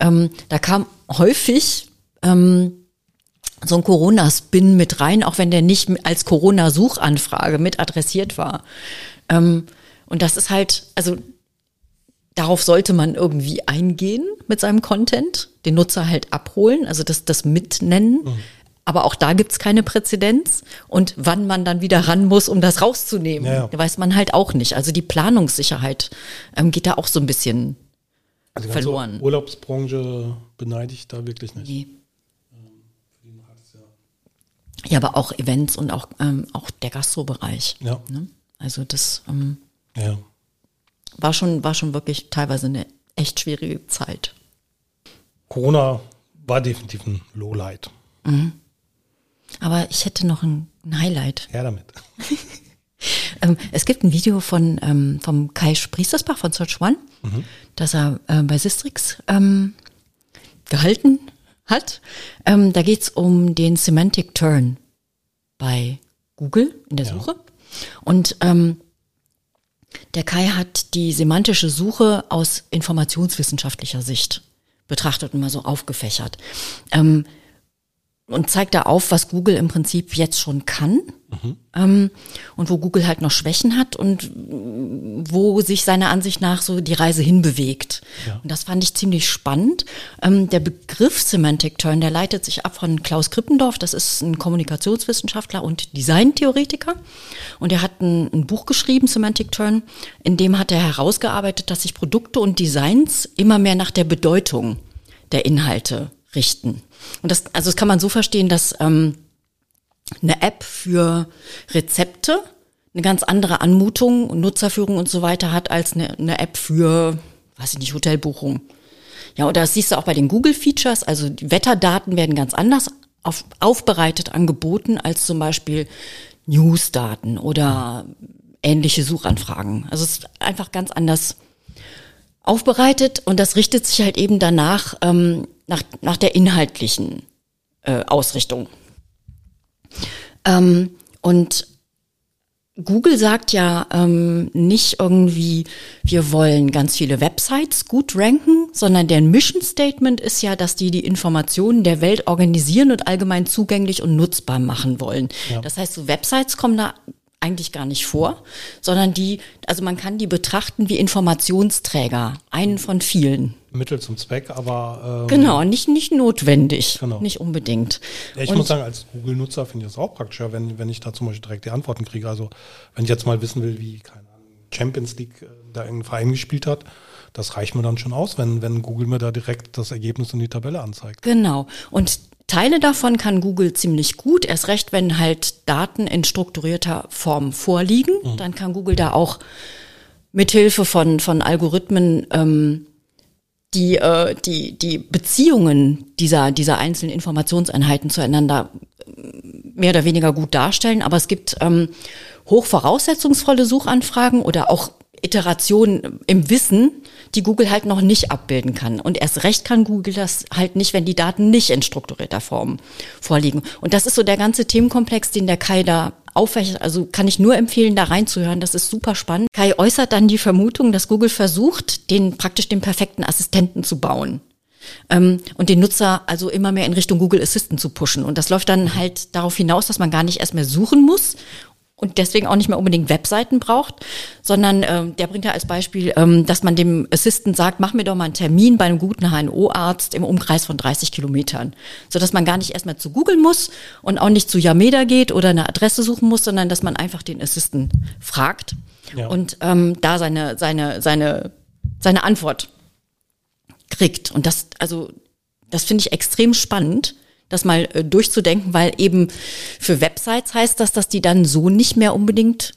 Ähm, da kam häufig ähm, so ein Corona-Spin mit rein, auch wenn der nicht als Corona-Suchanfrage mit adressiert war. Ähm, und das ist halt, also darauf sollte man irgendwie eingehen mit seinem Content, den Nutzer halt abholen, also das, das mitnennen. Aber auch da gibt's keine Präzedenz. Und wann man dann wieder ran muss, um das rauszunehmen, Ja, ja. weiß man halt auch nicht. Also die Planungssicherheit ähm, geht da auch so ein bisschen Also Verloren. Urlaubsbranche beneide ich da wirklich nicht. Nee. Ja, aber auch Events und auch, ähm, auch der Gastrobereich. Ja. Ne? Also das ähm, Ja. war schon, war schon wirklich teilweise eine echt schwierige Zeit. Corona war definitiv ein Lowlight. Aber ich hätte noch ein, ein Highlight. Her damit. Ähm, es gibt ein Video von ähm, vom Kai Spriestersbach von Search One, das er äh, bei Sistrix ähm, gehalten hat. Ähm, da geht's um den Semantic Turn bei Google in der Suche. Und ähm, der Kai hat die semantische Suche aus informationswissenschaftlicher Sicht betrachtet und mal so aufgefächert. Ähm, und zeigt da auf, was Google im Prinzip jetzt schon kann ähm, und wo Google halt noch Schwächen hat und wo sich seiner Ansicht nach so die Reise hinbewegt. Und das fand ich ziemlich spannend. Ähm, der Begriff Semantic Turn, der leitet sich ab von Klaus Krippendorf, das ist ein Kommunikationswissenschaftler und Designtheoretiker. Und er hat ein, ein Buch geschrieben, Semantic Turn, in dem hat er herausgearbeitet, dass sich Produkte und Designs immer mehr nach der Bedeutung der Inhalte richten. Und das, also das kann man so verstehen, dass ähm, eine App für Rezepte eine ganz andere Anmutung und Nutzerführung und so weiter hat als eine, eine App für, weiß ich nicht, Hotelbuchung. Ja, und das siehst du auch bei den Google-Features. Also die Wetterdaten werden ganz anders auf, aufbereitet angeboten als zum Beispiel Newsdaten oder ähnliche Suchanfragen. Also es ist einfach ganz anders aufbereitet und das richtet sich halt eben danach ähm, nach, nach der inhaltlichen äh, Ausrichtung. Ähm, und Google sagt ja ähm, nicht irgendwie, wir wollen ganz viele Websites gut ranken, sondern deren Mission Statement ist ja, dass die die Informationen der Welt organisieren und allgemein zugänglich und nutzbar machen wollen. Das heißt, so Websites kommen da eigentlich gar nicht vor, sondern die, also man kann die betrachten wie Informationsträger, einen von vielen. Mittel zum Zweck, aber ähm, Genau, nicht, nicht notwendig, Genau. nicht unbedingt. Ja, ich Und- muss sagen, als Google-Nutzer finde ich das auch praktischer, wenn, wenn ich da zum Beispiel direkt die Antworten kriege. Also wenn ich jetzt mal wissen will, wie, keine Ahnung, Champions League äh, da irgendein Verein gespielt hat, das reicht mir dann schon aus, wenn, wenn Google mir da direkt das Ergebnis in die Tabelle anzeigt. Genau. Und Teile davon kann Google ziemlich gut, erst recht, wenn halt Daten in strukturierter Form vorliegen. Dann kann Google da auch mithilfe von, von Algorithmen ähm, die, äh, die, die Beziehungen dieser, dieser einzelnen Informationseinheiten zueinander mehr oder weniger gut darstellen. Aber es gibt ähm, hochvoraussetzungsvolle Suchanfragen oder auch Iterationen im Wissen, die Google halt noch nicht abbilden kann. Und erst recht kann Google das halt nicht, wenn die Daten nicht in strukturierter Form vorliegen. Und das ist so der ganze Themenkomplex, den der Kai da aufwächert. Also kann ich nur empfehlen, da reinzuhören. Das ist super spannend. Kai äußert dann die Vermutung, dass Google versucht, den praktisch den perfekten Assistenten zu bauen ähm, und den Nutzer also immer mehr in Richtung Google Assistant zu pushen. Und das läuft dann halt darauf hinaus, dass man gar nicht erst mehr suchen muss und deswegen auch nicht mehr unbedingt Webseiten braucht, sondern ähm, der bringt ja als Beispiel, ähm, dass man dem Assistent sagt, mach mir doch mal einen Termin bei einem guten HNO-Arzt im Umkreis von 30 Kilometern, so dass man gar nicht erstmal zu googeln muss und auch nicht zu Yameda geht oder eine Adresse suchen muss, sondern dass man einfach den Assistent fragt Ja. und ähm, da seine seine seine seine Antwort kriegt. Und das also das finde ich extrem spannend das mal äh, durchzudenken, weil eben für Websites heißt das, dass die dann so nicht mehr unbedingt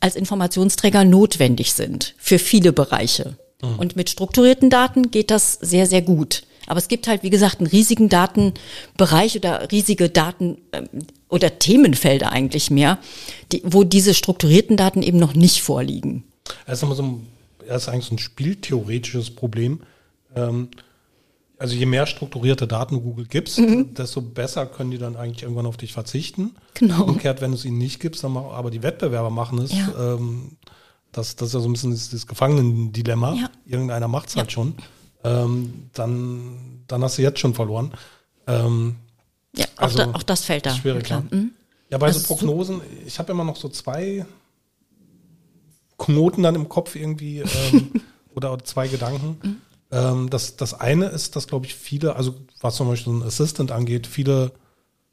als Informationsträger notwendig sind für viele Bereiche. Und mit strukturierten Daten geht das sehr, sehr gut. Aber es gibt halt, wie gesagt, einen riesigen Datenbereich oder riesige Daten ähm, oder Themenfelder eigentlich mehr, die, wo diese strukturierten Daten eben noch nicht vorliegen. Das ist, so ein, das ist eigentlich so ein spieltheoretisches Problem. Ähm, also je mehr strukturierte Daten Google gibst, desto besser können die dann eigentlich irgendwann auf dich verzichten. Genau. Umgekehrt, wenn du es ihnen nicht gibst, dann mach, aber die Wettbewerber machen es. Ja. Ähm, das, das ist ja so ein bisschen das, das Gefangenen-Dilemma. Ja. Irgendeiner macht es halt schon. Ähm, dann, dann hast du jetzt schon verloren. Ähm, Ja, auch, Also, da, auch das fällt da. schwierig, klar. ja. Mhm. Ja, bei Das so Prognosen, ich habe immer noch so zwei Knoten dann im Kopf irgendwie ähm, oder zwei Gedanken. Mhm. Ähm, das, das eine ist, dass, glaube ich, viele, also was zum Beispiel so ein Assistant angeht, viele,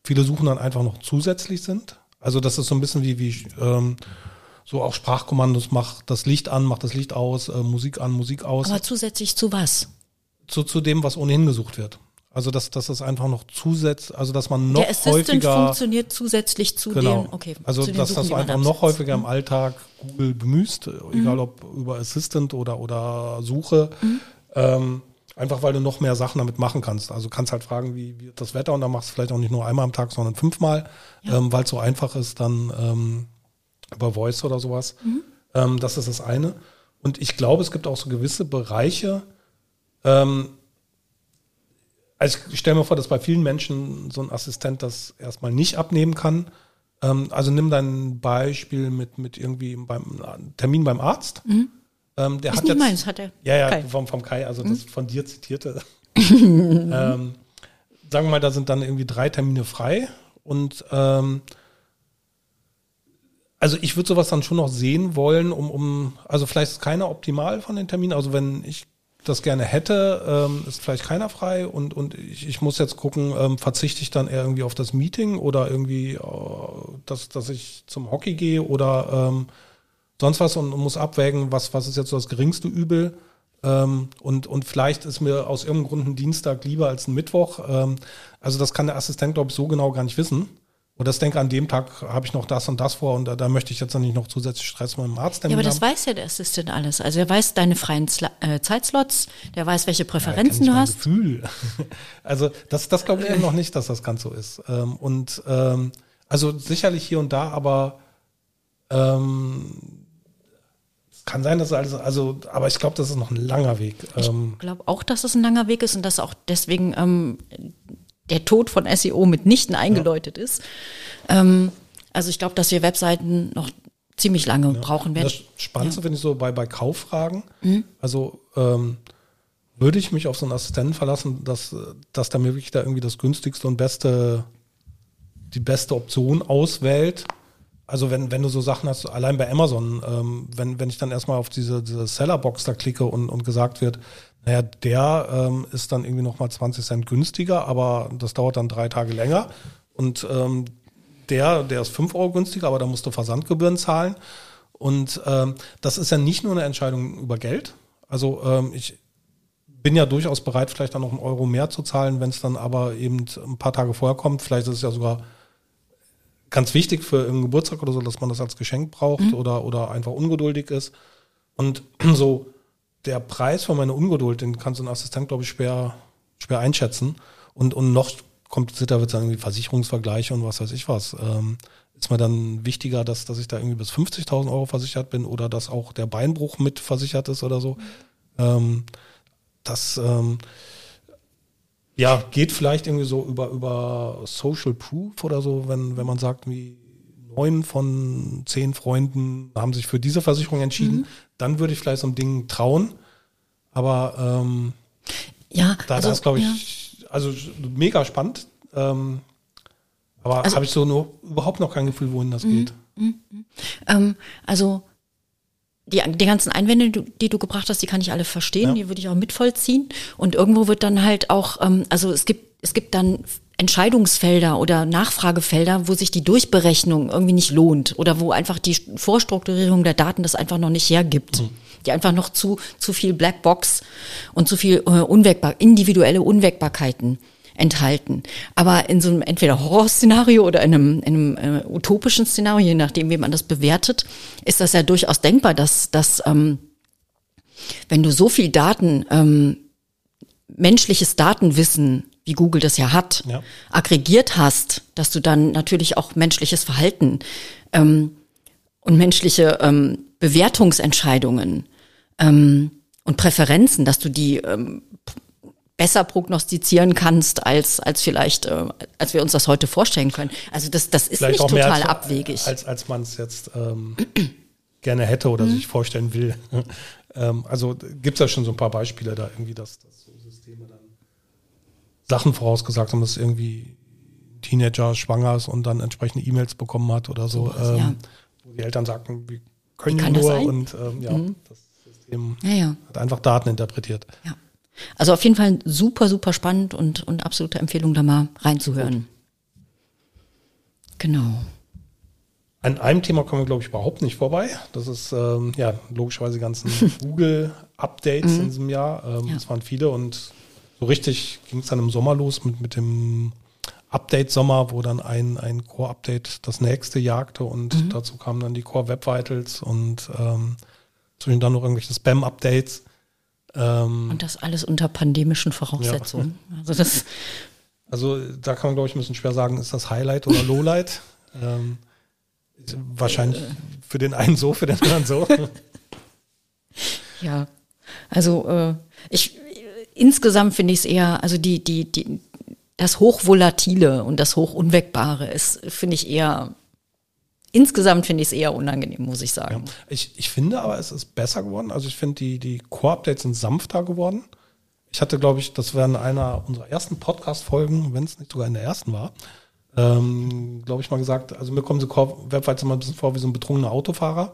viele Suchen dann einfach noch zusätzlich sind. Also das ist so ein bisschen wie, wie ähm, so auch Sprachkommandos, mach das Licht an, mach das Licht aus, äh, Musik an, Musik aus Aber zusätzlich zu was? zu, zu dem, was ohnehin gesucht wird. Also dass, dass es einfach noch zusätzlich, also dass man noch Der Assistant häufiger funktioniert zusätzlich zu genau. den, okay. also dass das einfach noch häufiger im Alltag Google bemühst, egal ob über Assistant oder oder Suche, ähm, einfach weil du noch mehr Sachen damit machen kannst. Also kannst halt fragen, wie wird das Wetter und dann machst du vielleicht auch nicht nur einmal am Tag, sondern fünfmal, ähm, weil es so einfach ist, dann ähm, über Voice oder sowas. Ähm, das ist das eine. Und ich glaube, es gibt auch so gewisse Bereiche, ähm, also ich stelle mir vor, dass bei vielen Menschen so ein Assistent das erstmal nicht abnehmen kann. Ähm, also nimm dein Beispiel mit, mit irgendwie beim Termin beim Arzt. Ähm, der Ist hat nicht jetzt, meins, hat er. Ja, ja, Kai. vom, vom Kai, also das von dir zitierte. ähm, sagen wir mal, da sind dann irgendwie drei Termine frei und ähm, also ich würde sowas dann schon noch sehen wollen, um, um, also vielleicht ist keiner optimal von den Terminen. Also wenn ich das gerne hätte, ähm, ist vielleicht keiner frei und, und ich, ich muss jetzt gucken, ähm, verzichte ich dann eher irgendwie auf das Meeting oder irgendwie, äh, dass, dass ich zum Hockey gehe oder ähm, sonst was und, und muss abwägen, was, was ist jetzt so das geringste Übel. Ähm, und, und vielleicht ist mir aus irgendeinem Grund ein Dienstag lieber als ein Mittwoch. Ähm, also das kann der Assistent, glaube ich, so genau gar nicht wissen. Und das denke, an dem Tag habe ich noch das und das vor und da, da möchte ich jetzt dann nicht noch zusätzlich Stress mit dem Arzt Ja, aber das weiß ja der Assistent alles. Also er weiß deine freien Sla äh, Zeitslots, der weiß, welche Präferenzen du hast. Gefühl. Also das, das glaube ich eben noch nicht, dass das ganz so ist. Ähm, und ähm, also sicherlich hier und da, aber ähm, kann sein, dass alles, also, aber ich glaube, das ist noch ein langer Weg. Ähm, Ich glaube auch, dass es ein langer Weg ist und dass auch deswegen ähm, der Tod von SEO mitnichten eingeläutet ist. Ähm, also ich glaube, dass wir Webseiten noch ziemlich lange brauchen werden. Das Spannendste finde ich so bei, bei Kauffragen. Also ähm, würde ich mich auf so einen Assistenten verlassen, dass, dass der mir wirklich da irgendwie das günstigste und beste, die beste Option auswählt. Also wenn, wenn du so Sachen hast, allein bei Amazon, ähm, wenn, wenn ich dann erstmal auf diese, diese Sellerbox da klicke und, und gesagt wird, naja, der ähm, ist dann irgendwie nochmal 20 Cent günstiger, aber das dauert dann drei Tage länger. Und ähm, der, der ist 5 Euro günstiger, aber da musst du Versandgebühren zahlen. Und ähm, das ist ja nicht nur eine Entscheidung über Geld. Also ähm, ich bin ja durchaus bereit, vielleicht dann noch einen Euro mehr zu zahlen, wenn es dann aber eben ein paar Tage vorher kommt. Vielleicht ist es ja sogar ganz wichtig für irgendeinen Geburtstag oder so, dass man das als Geschenk braucht oder, oder einfach ungeduldig ist. Und so der Preis für meine Ungeduld, den kann so ein Assistent, glaube ich, schwer, schwer einschätzen. Und, und noch komplizierter wird es dann irgendwie Versicherungsvergleiche und was weiß ich was. Ähm, ist mir dann wichtiger, dass, dass ich da irgendwie bis 50.000 Euro versichert bin oder dass auch der Beinbruch mit versichert ist oder so. Ähm, das ähm, ja, geht vielleicht irgendwie so über, über Social Proof oder so, wenn, wenn man sagt, wie neun von zehn Freunden haben sich für diese Versicherung entschieden, dann würde ich vielleicht so einem Ding trauen. Aber ähm, ja, da, also, das glaube ja. ich, also mega spannend. Ähm, aber Also- habe ich so nur überhaupt noch kein Gefühl, wohin das geht. Ähm, also die, die ganzen Einwände, die du, gebracht hast, die kann ich alle verstehen, Ja. die würde ich auch mitvollziehen. Und irgendwo wird dann halt auch, ähm, also es gibt, es gibt dann Entscheidungsfelder oder Nachfragefelder, wo sich die Durchberechnung irgendwie nicht lohnt oder wo einfach die Vorstrukturierung der Daten das einfach noch nicht hergibt. Die einfach noch zu, zu viel Blackbox und zu viel äh, unwägbar, individuelle Unwägbarkeiten enthalten. Aber in so einem entweder Horrorszenario oder in einem, in einem äh, utopischen Szenario, je nachdem, wie man das bewertet, ist das ja durchaus denkbar, dass, dass ähm, wenn du so viel Daten, ähm, menschliches Datenwissen, wie Google das ja hat, Ja. aggregiert hast, dass du dann natürlich auch menschliches Verhalten ähm, und menschliche ähm, Bewertungsentscheidungen ähm, und Präferenzen, dass du die ähm, besser prognostizieren kannst, als, als vielleicht, äh, als wir uns das heute vorstellen können. Also das, das ist nicht total als, abwegig. Als, als man es jetzt ähm, gerne hätte oder Mhm. sich vorstellen will. ähm, also gibt es ja schon so ein paar Beispiele da irgendwie, dass, dass so Systeme dann Sachen vorausgesagt haben, dass irgendwie Teenager schwanger ist und dann entsprechende E-Mails bekommen hat oder so. Sowas, ähm, ja. Wo die Eltern sagten, wir können nur? Mhm. und ähm, ja, das System ja. hat einfach Daten interpretiert. Ja. Also auf jeden Fall super, super spannend und, und absolute Empfehlung, da mal reinzuhören. Genau. An einem Thema kommen wir, glaube ich, überhaupt nicht vorbei. Das ist ähm, ja logischerweise die ganzen Google-Updates in diesem Jahr. Ähm, Ja. Es waren viele und so richtig ging es dann im Sommer los mit, mit dem Update-Sommer, wo dann ein, ein Core-Update das nächste jagte und dazu kamen dann die Core Web Vitals und ähm, zwischendurch dann noch irgendwelche Spam-Updates. Ähm, Und das alles unter pandemischen Voraussetzungen. Also das, Also da kann man, glaube ich, ein bisschen schwer sagen, ist das Highlight oder Lowlight? ähm, wahrscheinlich für den einen so, für den anderen so. ja. Also äh, ich insgesamt finde ich es eher, also die, die, die, das Hochvolatile und das Hochunwägbare ist, finde ich eher, insgesamt finde ich es eher unangenehm, muss ich sagen. Ich, ich finde aber, es ist besser geworden. Also ich finde, die, die Core-Updates sind sanfter geworden. Ich hatte, glaube ich, das wäre in einer unserer ersten Podcast-Folgen, wenn es nicht sogar in der ersten war, ähm, glaube ich mal gesagt, also mir kommen so Core-Websites immer ein bisschen vor wie so ein betrunkener Autofahrer,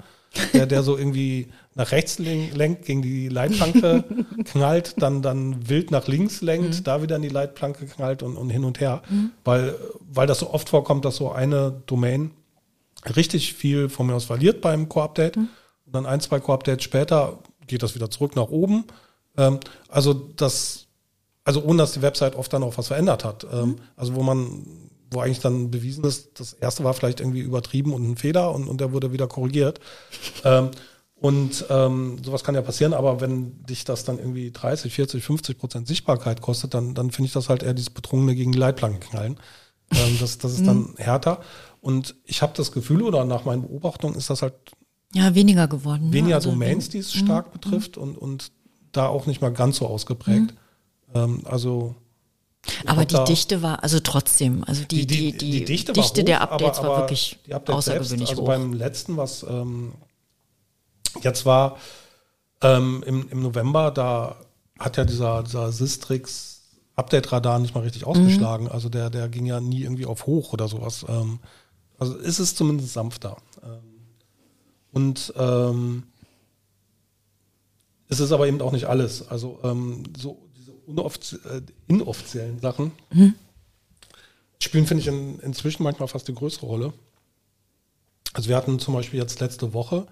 der, der so irgendwie nach rechts len- lenkt, gegen die Leitplanke knallt, dann, dann wild nach links lenkt, da wieder in die Leitplanke knallt und, und hin und her. Weil, weil das so oft vorkommt, dass so eine Domain richtig viel von mir aus verliert beim Core-Update. Und dann ein, zwei Core-Updates später geht das wieder zurück nach oben. Ähm, also das, also ohne dass die Website oft dann auch was verändert hat. Ähm, Also wo man, wo eigentlich dann bewiesen ist, das erste war vielleicht irgendwie übertrieben und ein Fehler und, und der wurde wieder korrigiert. ähm, und ähm, sowas kann ja passieren, aber wenn dich das dann irgendwie 30, 40, 50 Prozent Sichtbarkeit kostet, dann, dann finde ich das halt eher dieses Betrunkene gegen die Leitplanken knallen. Ähm, das, das ist dann härter. Und ich habe das Gefühl, oder nach meinen Beobachtungen ist das halt Ja, weniger geworden. ne? weniger Also Domains, die es stark betrifft und, und da auch nicht mal ganz so ausgeprägt. Ähm, also Aber die Dichte war, also trotzdem, also die, die, die, Dichte, der Updates war wirklich außergewöhnlich also hoch. beim letzten, was ähm, jetzt war ähm, im, im November, da hat ja dieser, dieser Sistrix Update-Radar nicht mal richtig ausgeschlagen. Also der, der ging ja nie irgendwie auf hoch oder sowas. Also ist es zumindest sanfter. Ähm, und ähm, es ist aber eben auch nicht alles. Also ähm, so diese äh, inoffiziellen Sachen spielen, finde ich, in, inzwischen manchmal fast die größere Rolle. Also wir hatten zum Beispiel jetzt letzte Woche,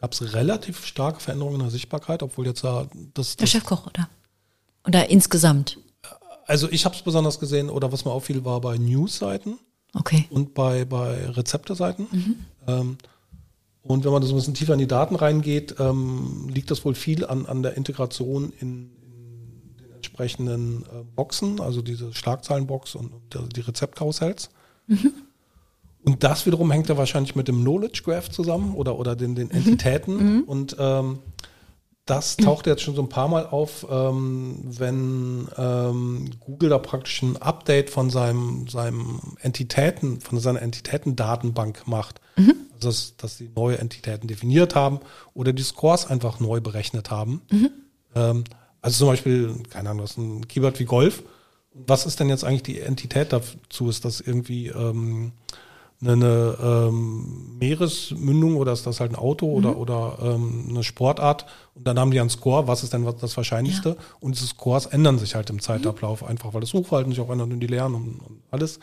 gab es relativ starke Veränderungen in der Sichtbarkeit, obwohl jetzt da das, Der das Chefkoch, oder? Oder insgesamt? also ich habe es besonders gesehen, oder was mir auffiel, war bei News-Seiten Okay. und bei, bei Rezepte-Seiten. Ähm, und wenn man da so ein bisschen tiefer in die Daten reingeht, ähm, liegt das wohl viel an, an der Integration in, in den entsprechenden äh, Boxen, also diese Schlagzeilenbox und, und die Rezeptkarussells. Und das wiederum hängt ja wahrscheinlich mit dem Knowledge Graph zusammen oder, oder den, den Entitäten. Und ähm, das taucht jetzt schon so ein paar Mal auf, ähm, wenn ähm, Google da praktisch ein Update von seinem, seinem Entitäten, von seiner Entitätendatenbank macht. Also dass, dass sie neue Entitäten definiert haben oder die Scores einfach neu berechnet haben. Ähm, also zum Beispiel, keine Ahnung, das ist ein Keyword wie Golf. Was ist denn jetzt eigentlich die Entität dazu? Ist das irgendwie ähm, eine, ähm, Meeresmündung oder ist das halt ein Auto Mhm. oder, oder ähm, eine Sportart und dann haben die einen Score, was ist denn was- das Wahrscheinlichste Ja. und diese Scores ändern sich halt im Zeitablauf, einfach weil das Suchverhalten sich auch ändert und die lernen und, und alles.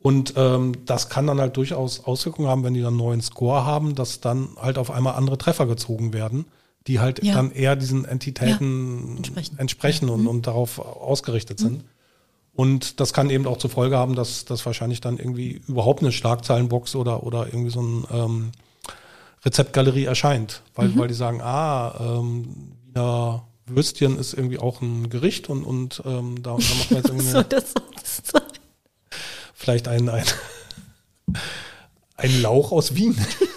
Und ähm, das kann dann halt durchaus Auswirkungen haben, wenn die dann einen neuen Score haben, dass dann halt auf einmal andere Treffer gezogen werden, die halt Ja. dann eher diesen Entitäten entsprechen. entsprechen, und, und darauf ausgerichtet sind. Und das kann eben auch zur Folge haben, dass das wahrscheinlich dann irgendwie überhaupt eine Schlagzeilenbox oder, oder irgendwie so ein ähm, Rezeptgalerie erscheint, weil, weil die sagen, ah, ähm, Wiener Würstchen ist irgendwie auch ein Gericht und, und ähm, da, da machen wir jetzt irgendwie eine, das sein. vielleicht ein, ein, ein Lauch aus Wien.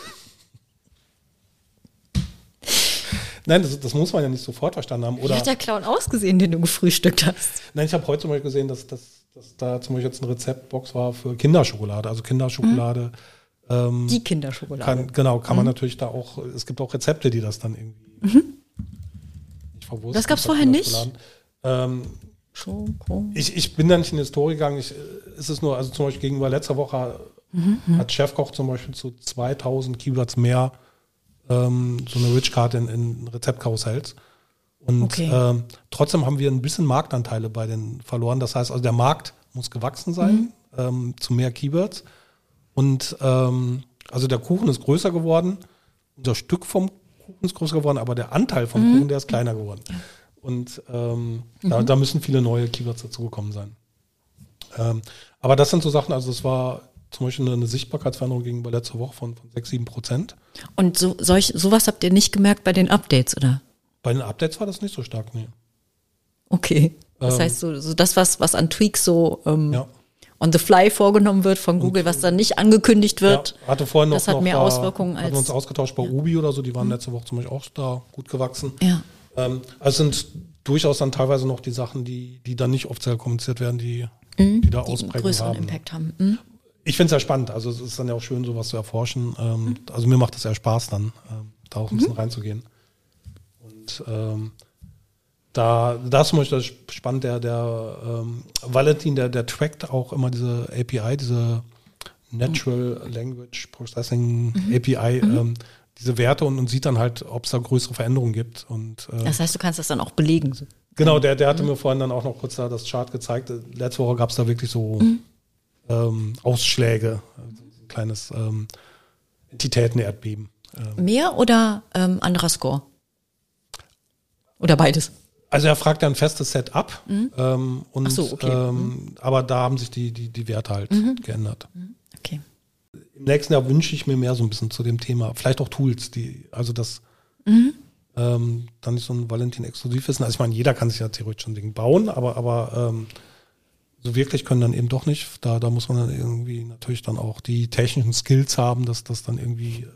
Nein, das, das muss man ja nicht sofort verstanden haben. Wie Oder hat der Clown ausgesehen, den du gefrühstückt hast? Nein, ich habe heute zum Beispiel gesehen, dass, dass, dass da zum Beispiel jetzt eine Rezeptbox war für Kinderschokolade. Also Kinderschokolade ähm, Die Kinderschokolade. kann, genau, kann man Mhm. natürlich da auch, es gibt auch Rezepte, die das dann irgendwie nicht verwursten. Das gab's bei vorher nicht? Ähm, ich, ich bin da nicht in die Historie gegangen. Ich, es ist nur, also zum Beispiel gegenüber letzter Woche Mhm, hat Chefkoch zum Beispiel zu 2000 Keywords mehr ähm, so eine Rich-Card in, in Rezeptkarussells. Und Okay. ähm, trotzdem haben wir ein bisschen Marktanteile bei den verloren. Das heißt, also der Markt muss gewachsen sein Mhm. ähm, zu mehr Keywords. Und ähm, also der Kuchen ist größer geworden, unser Stück vom Kuchen ist größer geworden, aber der Anteil vom Mhm. Kuchen, der ist kleiner geworden. Und ähm, da, da müssen viele neue Keywords dazugekommen sein. Ähm, aber das sind so Sachen, also das war zum Beispiel eine, Sichtbarkeitsveränderung gegenüber letzter Woche von, von 6, 7 Prozent. Und so, solch, sowas habt ihr nicht gemerkt bei den Updates, oder? Bei den Updates war das nicht so stark, nee. Okay. Das Ähm. heißt, so, so das, was, was an Tweaks so ähm, Ja. on the fly vorgenommen wird von Google, was dann nicht angekündigt wird. Ja, hatte vorhin noch, das hat noch mehr da, Auswirkungen hatten wir uns als- ausgetauscht bei Ubi oder so, die waren letzte Woche zum Beispiel auch da gut gewachsen. Ja. Ähm, also es sind durchaus dann teilweise noch die Sachen, die, die dann nicht offiziell kommuniziert werden, die, die da Die größeren haben. Impact haben. Mhm. Ich finde es sehr spannend. Also es ist dann ja auch schön, sowas zu erforschen. Ähm, Mhm. Also mir macht es sehr Spaß dann, ähm, da auch ein bisschen reinzugehen. Und ähm, da, da ist zum Beispiel das spannend, der, der ähm, Valentin, der, der trackt auch immer diese API, diese Natural Language Processing Mhm. API, ähm, diese Werte und, und sieht dann halt, ob es da größere Veränderungen gibt. Und äh, Das heißt, du kannst das dann auch belegen. Genau, der, der hatte mir vorhin dann auch noch kurz da das Chart gezeigt. Letzte Woche gab es da wirklich so ähm, Ausschläge, also so ein kleines ähm, Entitäten-Erdbeben. Ähm, Mehr oder ähm, anderer Score? Oder beides? also er fragt ja ein festes Set ab, ähm, und, Ach so, okay. ähm, aber da haben sich die, die, die Werte halt geändert. Okay. Im nächsten Jahr wünsche ich mir mehr so ein bisschen zu dem Thema, vielleicht auch Tools, die, also das ähm, dann nicht so ein Valentin-Exklusivwissen. Also ich meine, jeder kann sich ja theoretisch ein Ding bauen, aber, aber ähm, so wirklich können dann eben doch nicht. Da, da muss man dann irgendwie natürlich dann auch die technischen Skills haben, dass das dann irgendwie ähm,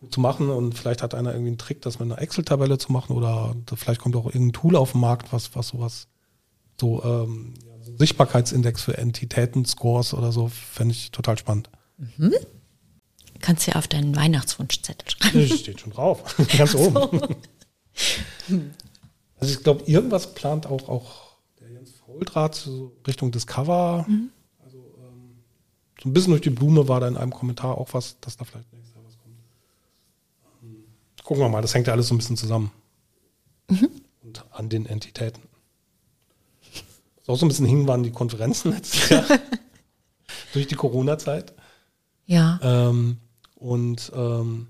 gut zu machen. Und vielleicht hat einer irgendwie einen Trick, das mit einer Excel-Tabelle zu machen oder vielleicht kommt auch irgendein Tool auf den Markt, was, was sowas so ähm, so Sichtbarkeitsindex für Entitäten, Scores oder so, fände ich total spannend. Kannst ja auf deinen Weihnachtswunschzettel schreiben. Das steht schon drauf. Ganz oben. Also ich glaube, irgendwas plant auch, auch Fauldraht so Richtung Discover. Also ähm, so ein bisschen durch die Blume war da in einem Kommentar auch was, dass da vielleicht nächstes Jahr was kommt. Ähm, Gucken wir mal, das hängt ja alles so ein bisschen zusammen. Und an den Entitäten. Was auch so ein bisschen hing, waren die Konferenzen letztes Jahr. durch die Corona-Zeit. Ja. Ähm, und ähm,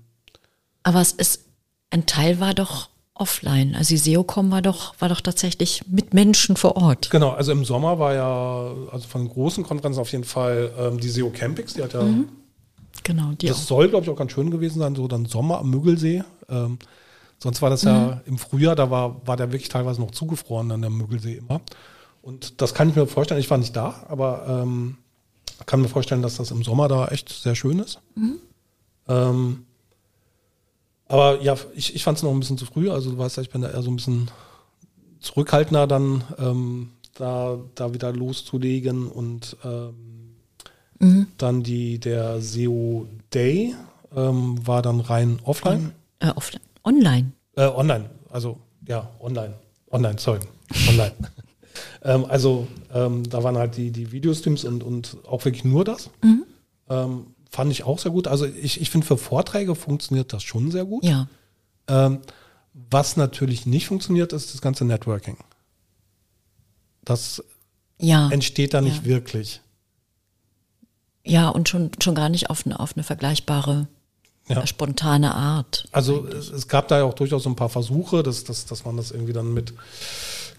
Aber es ist, ein Teil war doch offline. Also die SEOCom war doch, war doch tatsächlich mit Menschen vor Ort. Genau, also im Sommer war ja, also von großen Konferenzen auf jeden Fall ähm, die SEO Campix, die hat ja, Genau, die das auch. soll glaube ich auch ganz schön gewesen sein, so dann Sommer am Müggelsee. Ähm, sonst war das ja im Frühjahr, da war, war der wirklich teilweise noch zugefroren, dann der Müggelsee immer. Und das kann ich mir vorstellen, ich war nicht da, aber ähm, kann mir vorstellen, dass das im Sommer da echt sehr schön ist. Ähm, aber ja, ich, ich fand es noch ein bisschen zu früh. Also du weißt ja, ich bin da eher so ein bisschen zurückhaltender dann ähm, da, da wieder loszulegen und ähm, dann die der SEO Day ähm, war dann rein offline, Äh, offline. Online. äh, online, also ja online, online, sorry, online. ähm, also ähm, da waren halt die die Videostreams und und auch wirklich nur das. Ähm, fand ich auch sehr gut. Also ich, ich finde, für Vorträge funktioniert das schon sehr gut. Ja. Ähm, was natürlich nicht funktioniert, ist das ganze Networking. Das Ja. entsteht da nicht Ja. wirklich. Ja, und schon, schon gar nicht auf eine, auf eine vergleichbare, Ja. spontane Art. Also es, es gab da ja auch durchaus so ein paar Versuche, dass, dass, dass man das irgendwie dann mit,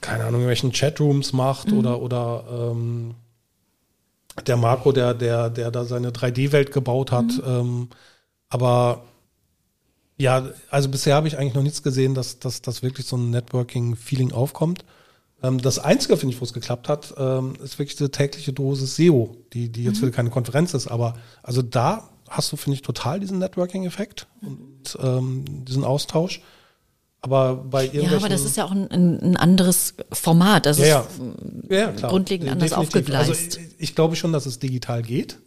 keine Ahnung, irgendwelchen Chatrooms macht oder, oder ähm, der Marco, der, der, der da seine 3D-Welt gebaut hat. Ähm, aber ja, also bisher habe ich eigentlich noch nichts gesehen, dass, dass, dass wirklich so ein Networking-Feeling aufkommt. Ähm, das Einzige, finde ich, wo es geklappt hat, ähm, ist wirklich diese tägliche Dosis SEO, die, die jetzt wieder keine Konferenz ist, aber also da hast du, finde ich, total diesen Networking-Effekt und ähm, diesen Austausch. Aber bei irgendwelchen... Ja, aber das ist ja auch ein, ein, anderes Format. Das ja, ja. ist ja, grundlegend anders Definitiv. aufgegleist. Also ich, glaube schon, dass es digital geht,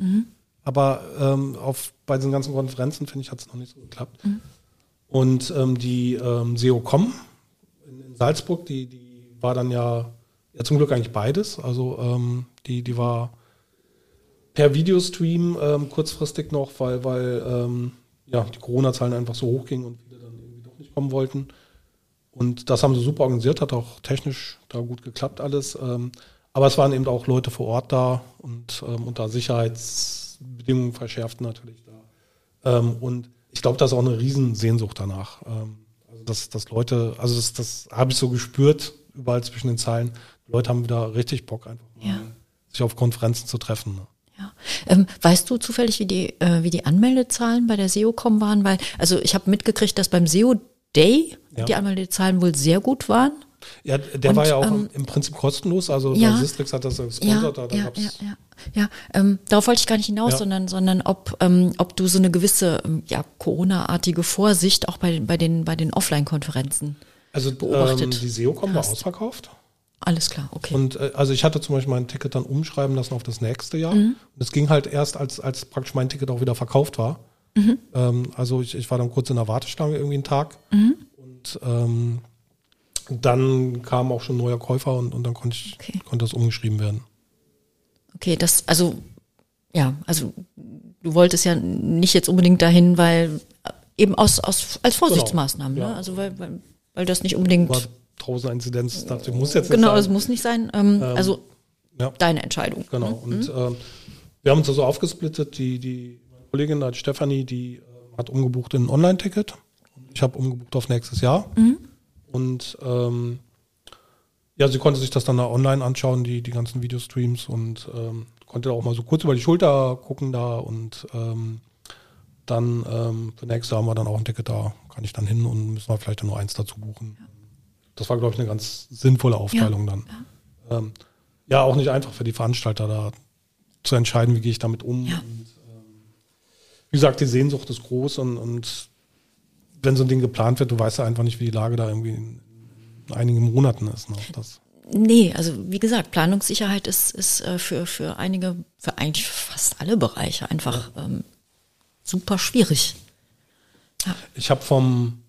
aber ähm, auf, bei diesen ganzen Konferenzen, finde ich, hat es noch nicht so geklappt. Und ähm, die ähm, SEO-Com in, in Salzburg, die, die war dann ja, ja zum Glück eigentlich beides. Also ähm, die, die war per Videostream ähm, kurzfristig noch, weil, weil ähm, ja, die Corona-Zahlen einfach so hoch gingen und viele dann irgendwie doch nicht kommen wollten. Und das haben sie super organisiert, hat auch technisch da gut geklappt alles. Ähm, aber es waren eben auch Leute vor Ort da und ähm, unter Sicherheitsbedingungen verschärft natürlich da. Ähm, und ich glaube, da ist auch eine Riesensehnsucht danach. Ähm, also dass, dass Leute, also das, das habe ich so gespürt, überall zwischen den Zeilen. Die Leute haben wieder richtig Bock, einfach Ja. sich auf Konferenzen zu treffen. Ne? Ja. Ähm, weißt du zufällig, wie die, äh, wie die Anmeldezahlen bei der SEO-Com waren? Weil, also ich habe mitgekriegt, dass beim SEO Day Ja. die Anmeldezahlen wohl sehr gut waren. Ja, der Und, war ja auch ähm, im Prinzip kostenlos. Also ja. der Sistrix hat das ja Ja, gesponsert. da, ja, ja, ja. ja ähm, darauf wollte ich gar nicht hinaus, Ja. sondern, sondern ob, ähm, ob du so eine gewisse ähm, ja, Corona-artige Vorsicht auch bei, bei den, bei den Offline-Konferenzen. Also ähm, beobachtet die SEO-Com war ausverkauft. Alles klar, okay. Und äh, also ich hatte zum Beispiel mein Ticket dann umschreiben lassen auf das nächste Jahr. Mhm. Und es ging halt erst, als, als praktisch mein Ticket auch wieder verkauft war. Mhm. Ähm, also ich, ich war dann kurz in der Warteschlange irgendwie einen Tag. Mhm. Und ähm, dann kam auch schon ein neuer Käufer und, und dann konnte ich Okay. konnte das umgeschrieben werden. Okay, das, also, ja, also du wolltest ja nicht jetzt unbedingt dahin, weil äh, eben aus, aus als Vorsichtsmaßnahmen, Genau, ne? Also weil, weil, weil das nicht unbedingt War tausend Inzidenz, dachte ich, muss jetzt nicht genau, sein. es muss nicht sein. Ähm, also ja. deine Entscheidung. Genau. Und ähm, wir haben uns also aufgesplittet. Die, die meine Kollegin, die Stefanie, die äh, hat umgebucht in ein Online-Ticket. Ich habe umgebucht auf nächstes Jahr. Und ähm, ja, sie konnte sich das dann da online anschauen, die, die ganzen Videostreams und ähm, konnte auch mal so kurz über die Schulter gucken da und ähm, dann ähm, für nächstes Jahr haben wir dann auch ein Ticket da, kann ich dann hin und müssen wir vielleicht dann nur eins dazu buchen. Das war, glaube ich, eine ganz sinnvolle Aufteilung dann. Ähm, ja, auch nicht einfach für die Veranstalter da zu entscheiden, wie gehe ich damit um. Ja. Und, ähm, wie gesagt, die Sehnsucht ist groß und, und wenn so ein Ding geplant wird, du weißt ja einfach nicht, wie die Lage da irgendwie in, in einigen Monaten ist. Ne? Das, Nee, also wie gesagt, Planungssicherheit ist, ist äh, für, für einige, für eigentlich fast alle Bereiche einfach ähm, super schwierig. Ja. ich habe vom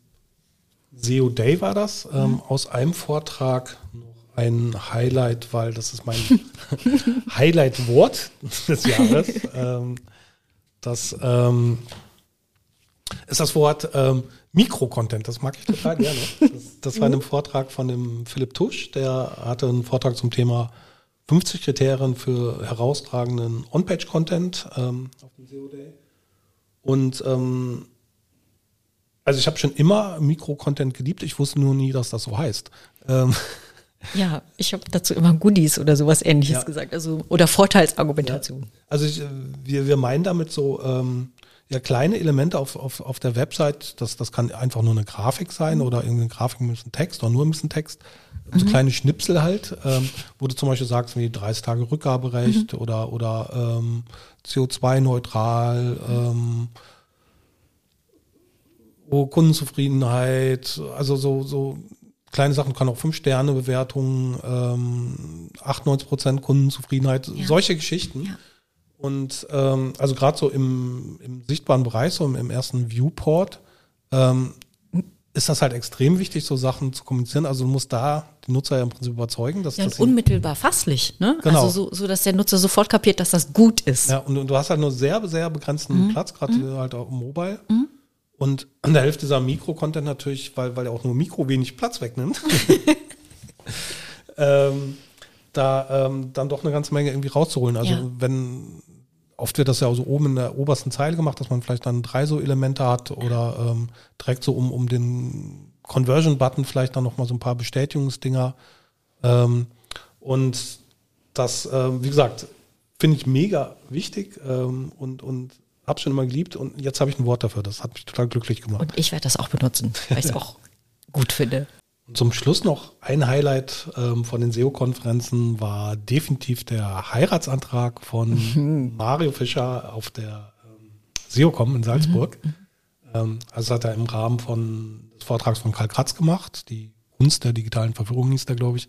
SEO Day war das, ähm, aus einem Vortrag noch ein Highlight, weil das ist mein Highlight-Wort des Jahres. ähm, das ähm, ist das Wort ähm, Mikrocontent. Das mag ich total gerne. Das, das war in einem Vortrag von dem Philipp Tusch. Der hatte einen Vortrag zum Thema 50 Kriterien für herausragenden On-Page-Content ähm, auf dem SEO Day. Und ähm, also ich habe schon immer Mikrocontent geliebt. Ich wusste nur nie, dass das so heißt. Ähm, Ja, ich habe dazu immer Goodies oder sowas ähnliches Ja. gesagt. Also, oder Vorteilsargumentation. Also ich, äh, wir, wir meinen damit so ähm, ja kleine Elemente auf, auf, auf der Website. Das, das kann einfach nur eine Grafik sein oder irgendeine Grafik mit ein bisschen Text oder nur ein bisschen Text. So kleine Schnipsel halt, ähm, wo du zum Beispiel sagst, wie 30 Tage Rückgaberecht oder, oder ähm, CO2-neutral, ähm, oh, Kundenzufriedenheit, also so, so kleine Sachen, kann auch 5-Sterne-Bewertungen, ähm, 98% Kundenzufriedenheit, Ja. solche Geschichten. Ja. Und ähm, also gerade so im, im sichtbaren Bereich, so im, im ersten Viewport, ähm, ist das halt extrem wichtig, so Sachen zu kommunizieren. Also du musst da die Nutzer ja im Prinzip überzeugen, dass Ja, das und unmittelbar fasslich, ne? Genau. Also so, so, dass der Nutzer sofort kapiert, dass das gut ist. Ja, und, und du hast halt nur sehr, sehr begrenzten Platz, gerade halt auch im Mobile. Und an der Hälfte dieser Mikro-Content natürlich, weil, weil er auch nur Mikro wenig Platz wegnimmt, ähm, da ähm, dann doch eine ganze Menge irgendwie rauszuholen. Also Ja. wenn, oft wird das ja so oben in der obersten Zeile gemacht, dass man vielleicht dann drei so Elemente hat oder ähm, direkt so um, um den Conversion-Button vielleicht dann nochmal so ein paar Bestätigungsdinger. Ähm, und das, ähm, wie gesagt, finde ich mega wichtig ähm, und, und habe schon immer geliebt und jetzt habe ich ein Wort dafür. Das hat mich total glücklich gemacht. Und ich werde das auch benutzen, weil ich es auch gut finde. Und zum Schluss noch ein Highlight ähm, von den SEO-Konferenzen war definitiv der Heiratsantrag von Mario Fischer auf der ähm, SEOCom in Salzburg. Ähm, also das hat er im Rahmen von des Vortrags von Karl Kratz gemacht, die Kunst der digitalen Verwirrung hieß der, glaube ich.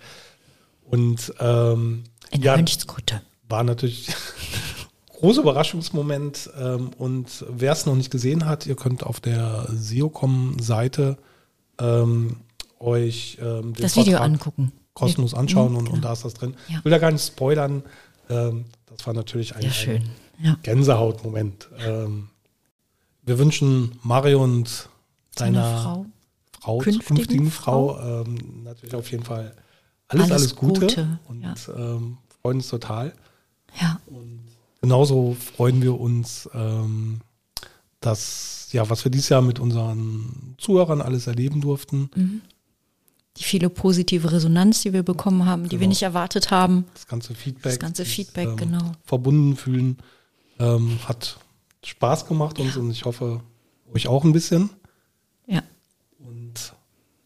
Und ähm, In ja, Mönchskutte. war natürlich großer Überraschungsmoment. Ähm, und wer es noch nicht gesehen hat, ihr könnt auf der SEOCom-Seite ähm, euch ähm, Das Video Vortrag angucken. kostenlos Mhm, anschauen und, genau. und da ist das drin. Ja. Ich will da gar nicht spoilern. Ähm, das war natürlich ein, Ja. Ja. Gänsehautmoment. Ähm, wir wünschen Mario und Seiner Frau. Frau, künftigen zukünftigen Frau, ähm, natürlich auf jeden Fall alles, alles, Alles Gute, Gute, und ja. ähm, freuen uns total. Ja. Genauso freuen wir uns, ähm, dass, ja, was wir dieses Jahr mit unseren Zuhörern alles erleben durften. Die viele positive Resonanz, die wir bekommen haben, die wir Genau. nicht erwartet haben. Das ganze Feedback. Das ganze Feedback, genau. Verbunden fühlen. Ähm, hat Spaß gemacht uns und ich hoffe, euch auch ein bisschen. Ja. Und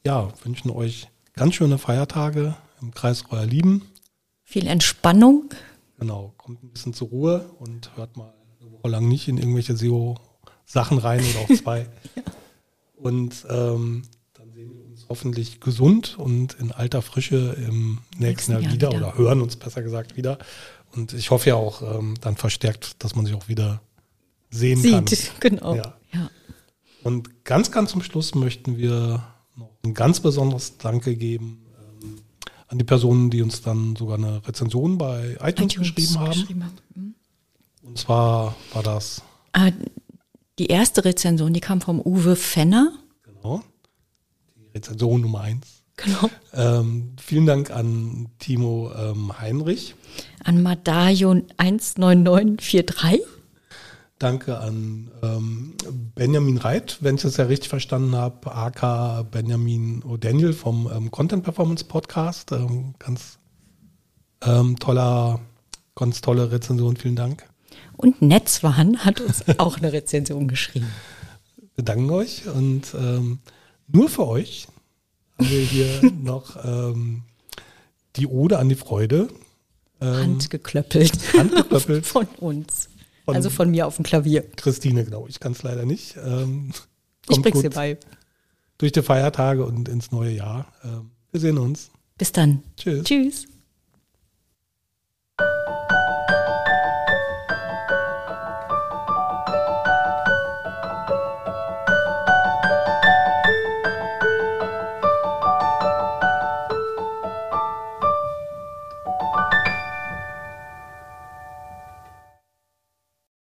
ja, wünschen euch ganz schöne Feiertage im Kreis eurer Lieben. Viel Entspannung. Genau, kommt ein bisschen zur Ruhe und hört mal eine Woche lang nicht in irgendwelche SEO-Sachen rein oder auch zwei. Und ähm, dann sehen wir uns hoffentlich gesund und in alter Frische im nächsten, Nächsten Jahr, Jahr wieder, wieder. oder hören uns besser gesagt wieder. Und ich hoffe ja auch ähm, dann verstärkt, dass man sich auch wieder sehen kann. Sieht. Genau. Ja. ja. Und ganz, ganz zum Schluss möchten wir noch ein ganz besonderes Danke geben ähm, an die Personen, die uns dann sogar eine Rezension bei iTunes, geschrieben haben. geschrieben haben. Mhm. Und zwar war das, Ah, die erste Rezension, die kam vom Uwe Fenner. genau, Rezension Nummer eins. Genau. Ähm, vielen Dank an Timo ähm, Heinrich. An Madayon 19943. Danke an ähm, Benjamin Reit, wenn ich das ja richtig verstanden habe, AK Benjamin O'Daniel vom ähm, Content Performance Podcast. Ähm, ganz ähm, toller, ganz tolle Rezension, vielen Dank. Und Netzwan hat uns auch eine Rezension geschrieben. Wir danken euch und ähm, nur für euch haben wir hier noch ähm, die Ode an die Freude. Ähm, Handgeklöppelt. Handgeklöppelt. Von uns. Von- also von mir auf dem Klavier. Christine, genau, ich kann es leider nicht. Ähm, Ich bring's dir bei. durch die Feiertage und ins neue Jahr. Ähm, wir sehen uns. Bis dann. Tschüss. Tschüss.